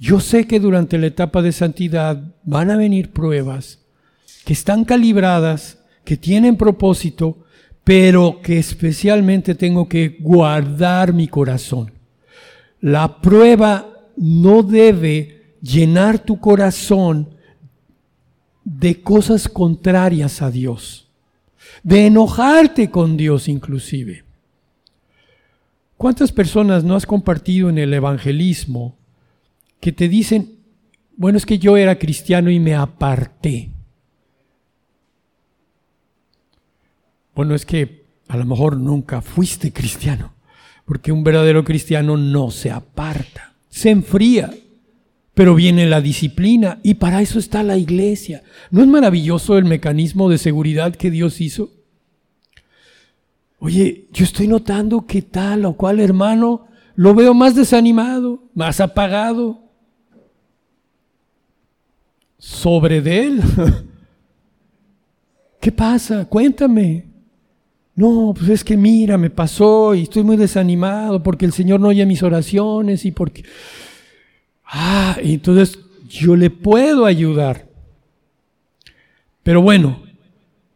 Yo sé que durante la etapa de santidad van a venir pruebas que están calibradas, que tienen propósito, pero que especialmente tengo que guardar mi corazón. La prueba no debe llenar tu corazón de cosas contrarias a Dios de enojarte con Dios inclusive. ¿Cuántas personas no has compartido en el evangelismo que te dicen, bueno, es que yo era cristiano y me aparté? Bueno, es que a lo mejor nunca fuiste cristiano, porque un verdadero cristiano no se aparta, se enfría, pero viene la disciplina y para eso está la iglesia. ¿No es maravilloso el mecanismo de seguridad que Dios hizo? Oye, yo estoy notando que tal o cual hermano lo veo más desanimado, más apagado. Sobre de él. ¿Qué pasa? Cuéntame. No, pues es que mira, me pasó y estoy muy desanimado porque el Señor no oye mis oraciones y porque... Ah, entonces yo le puedo ayudar. Pero bueno,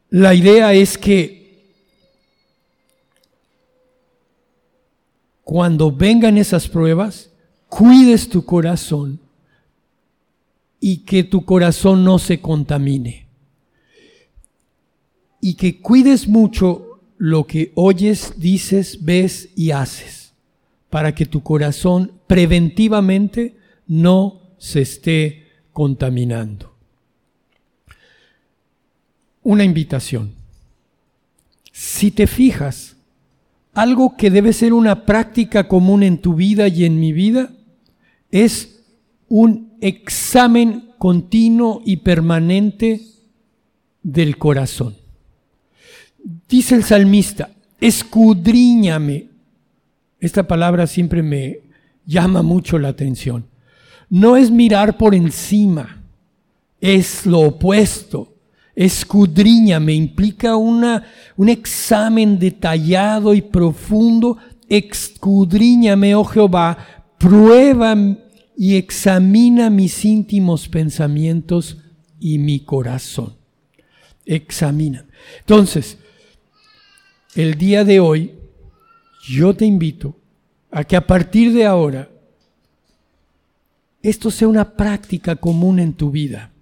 la idea es que cuando vengan esas pruebas, cuides tu corazón y que tu corazón no se contamine. Y que cuides mucho lo que oyes, dices, ves y haces, para que tu corazón preventivamente no se esté contaminando. Una invitación. Si te fijas, algo que debe ser una práctica común en tu vida y en mi vida es un examen continuo y permanente del corazón. Dice el salmista, escudriñame. Esta palabra siempre me llama mucho la atención. No es mirar por encima, es lo opuesto escudriñame, implica una, un examen detallado y profundo. Escudriñame, oh Jehová, prueba y examina mis íntimos pensamientos y mi corazón. Examina. Entonces, el día de hoy, yo te invito a que a partir de ahora, esto sea una práctica común en tu vida.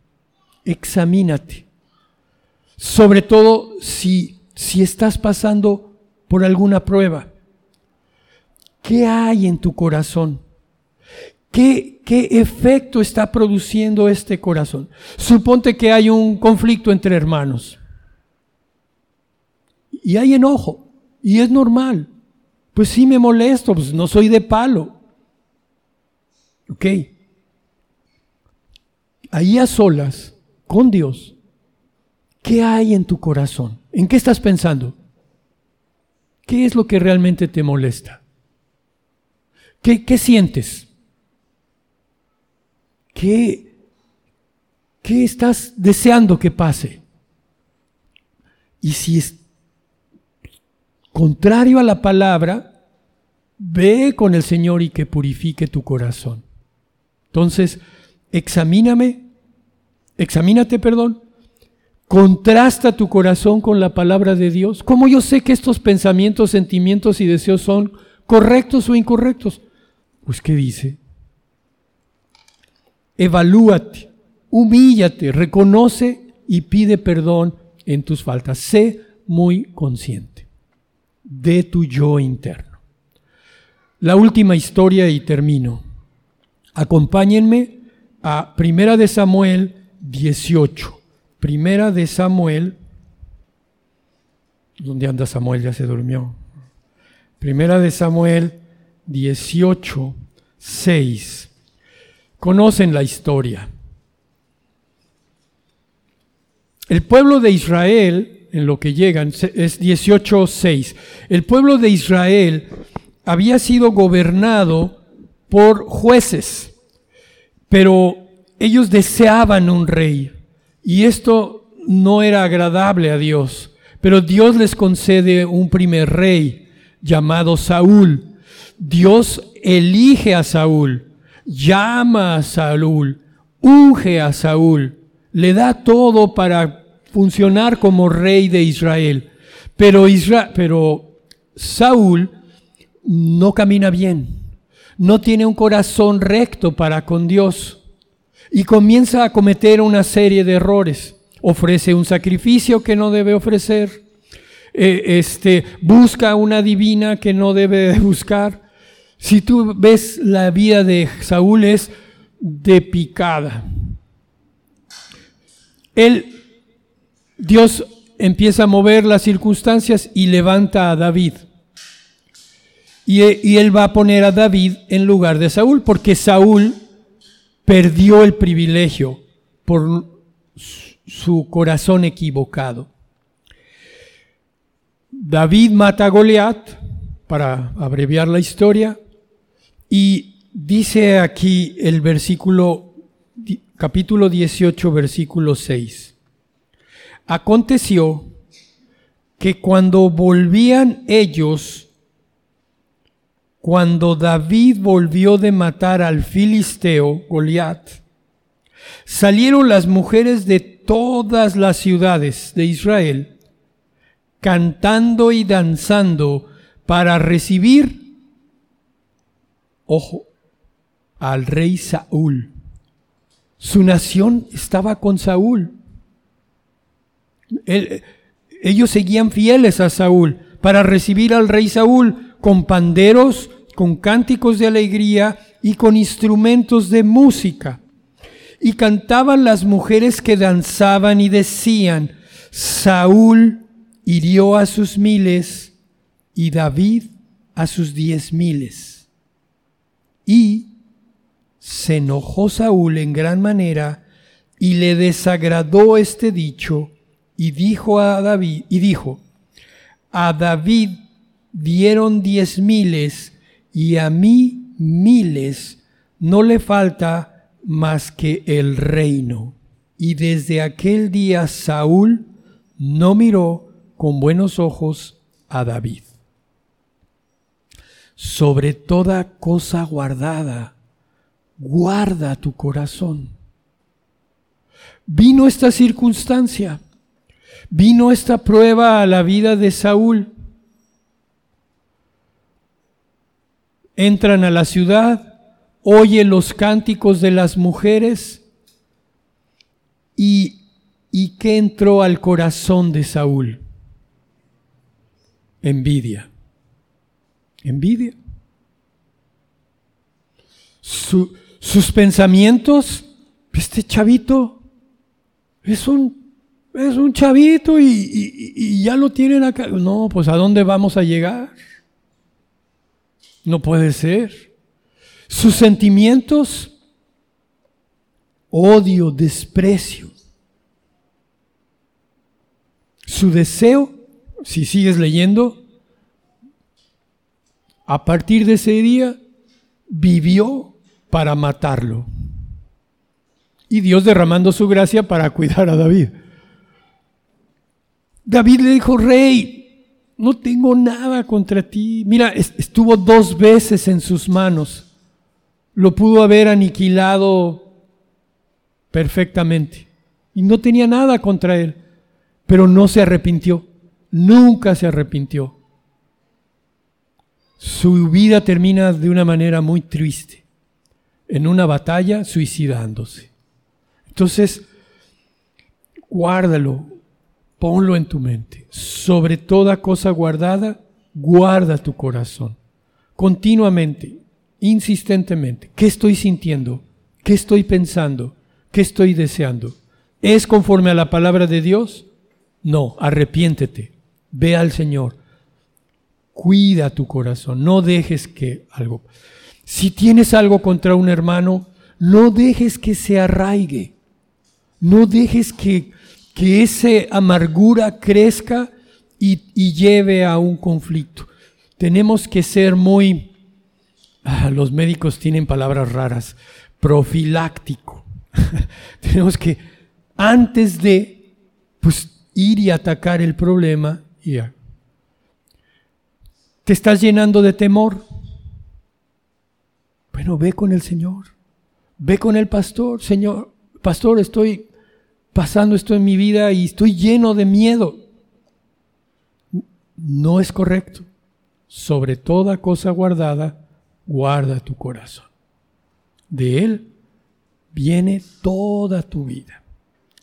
Examínate. Sobre todo si, si estás pasando por alguna prueba. ¿Qué hay en tu corazón? ¿Qué, ¿Qué efecto está produciendo este corazón? Suponte que hay un conflicto entre hermanos. Y hay enojo. Y es normal. Pues sí me molesto, pues no soy de palo. ¿Ok? Ahí a solas, con Dios, ¿Qué hay en tu corazón? ¿En qué estás pensando? ¿Qué es lo que realmente te molesta? ¿Qué, qué sientes? ¿qué, qué estás deseando que pase? Y si es contrario a la palabra, ve con el Señor y que purifique tu corazón. Entonces, examíname, examínate, perdón, contrasta tu corazón con la palabra de Dios. ¿Cómo yo sé que estos pensamientos, sentimientos y deseos son correctos o incorrectos? Pues, ¿qué dice? Evalúate, humíllate, reconoce y pide perdón en tus faltas. Sé muy consciente de tu yo interno. La última historia y termino. Acompáñenme a Primera de Samuel 18. Primera de Samuel. ¿Dónde anda Samuel? Ya se durmió. Primera de Samuel 18, 6. Conocen la historia. El pueblo de Israel, en lo que llegan, es 18.6. El pueblo de Israel había sido gobernado por jueces, pero ellos deseaban un rey y esto no era agradable a Dios. Pero Dios les concede un primer rey llamado Saúl. Dios elige a Saúl, llama a Saúl, unge a Saúl le da todo para funcionar como rey de Israel. Pero, pero Saúl no camina bien, no tiene un corazón recto para con Dios y comienza a cometer una serie de errores. Ofrece un sacrificio que no debe ofrecer, eh, este, busca una divina que no debe buscar. Si tú ves la vida de Saúl es de picada Dios empieza a mover las circunstancias y levanta a David. Y, él va a poner a David en lugar de Saúl, porque Saúl perdió el privilegio por su corazón equivocado. David mata a Goliat, para abreviar la historia, y dice aquí el versículo capítulo 18, versículo 6. Aconteció que cuando volvían ellos, cuando David volvió de matar al filisteo Goliat, salieron las mujeres de todas las ciudades de Israel cantando y danzando para recibir, ojo, al rey Saúl. Su nación estaba con Saúl. ellos seguían fieles a Saúl para recibir al rey Saúl con panderos, con cánticos de alegría y con instrumentos de música. Y cantaban las mujeres que danzaban y decían, Saúl hirió a sus miles y David a sus diez miles. Y se enojó Saúl en gran manera y le desagradó este dicho y dijo a David y dijo a David dieron diez miles y a mí miles no le falta más que el reino y desde aquel día Saúl no miró con buenos ojos a David sobre toda cosa guardada guarda tu corazón. Vino esta circunstancia, vino esta prueba a la vida de Saúl. Entran a la ciudad, oye los cánticos de las mujeres y, y ¿qué entró al corazón de Saúl? Envidia. Envidia. Su, sus pensamientos, este chavito es un, es un chavito y, ya lo tienen acá. No, pues ¿a dónde vamos a llegar? No puede ser. Sus sentimientos, odio, desprecio. Su deseo, si sigues leyendo, a partir de ese día vivió para matarlo. Y Dios derramando su gracia para cuidar a David. David le dijo, rey, no tengo nada contra ti. Mira, estuvo dos veces en sus manos. Lo pudo haber aniquilado perfectamente. Y no tenía nada contra él. Pero no se arrepintió. Nunca se arrepintió. Su vida termina de una manera muy triste. En una batalla suicidándose. Entonces, guárdalo, Ponlo en tu mente. Sobre toda cosa guardada, guarda tu corazón. Continuamente, insistentemente. ¿Qué estoy sintiendo? ¿Qué estoy pensando? ¿Qué estoy deseando? ¿Es conforme a la palabra de Dios? No, arrepiéntete. Ve al Señor. Cuida tu corazón. No dejes que algo... Si tienes algo contra un hermano, no dejes que se arraigue. No dejes que que esa amargura crezca y, lleve a un conflicto. Tenemos que ser muy, ah, los médicos tienen palabras raras, profiláctico. Tenemos que, antes de pues, ir y atacar el problema, ya. ¿Te estás llenando de temor? Bueno, ve con el Señor. Ve con el pastor. Señor, pastor, estoy pasando esto en mi vida y estoy lleno de miedo. No es correcto. Sobre toda cosa guardada, guarda tu corazón. De Él viene toda tu vida.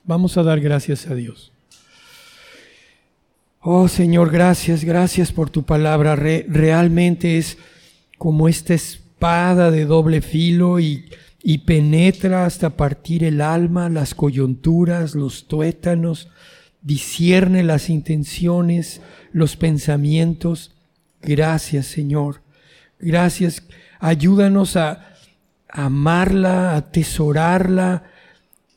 Vamos a dar gracias a Dios. Oh Señor, gracias, gracias por tu palabra. realmente es como esta espada de doble filo y y penetra hasta partir el alma, las coyunturas, los tuétanos, discierne las intenciones, los pensamientos. Gracias, Señor. Gracias. Ayúdanos a amarla, a atesorarla,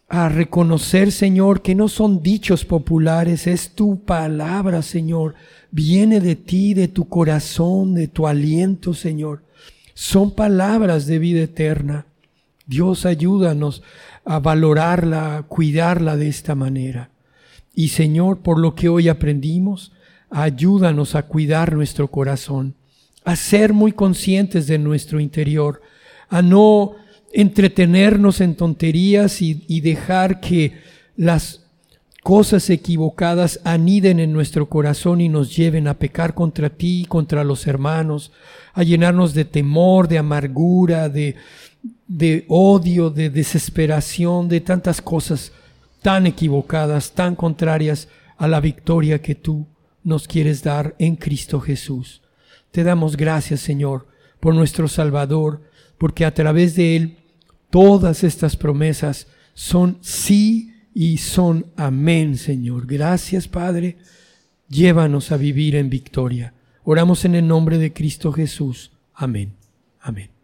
a reconocer, Señor, que no son dichos populares, es tu palabra, Señor. Viene de ti, de tu corazón, de tu aliento, Señor. Son palabras de vida eterna. Dios ayúdanos a valorarla, a cuidarla de esta manera. Y Señor, por lo que hoy aprendimos, ayúdanos a cuidar nuestro corazón, a ser muy conscientes de nuestro interior, a no entretenernos en tonterías y, dejar que las cosas equivocadas aniden en nuestro corazón y nos lleven a pecar contra ti, contra los hermanos, a llenarnos de temor, de amargura, de, de odio, de desesperación, de tantas cosas tan equivocadas, tan contrarias a la victoria que tú nos quieres dar en Cristo Jesús. Te damos gracias, Señor, por nuestro Salvador, porque a través de Él todas estas promesas son sí y son amén, Señor. Gracias, Padre. Llévanos a vivir en victoria. Oramos en el nombre de Cristo Jesús. Amén. Amén.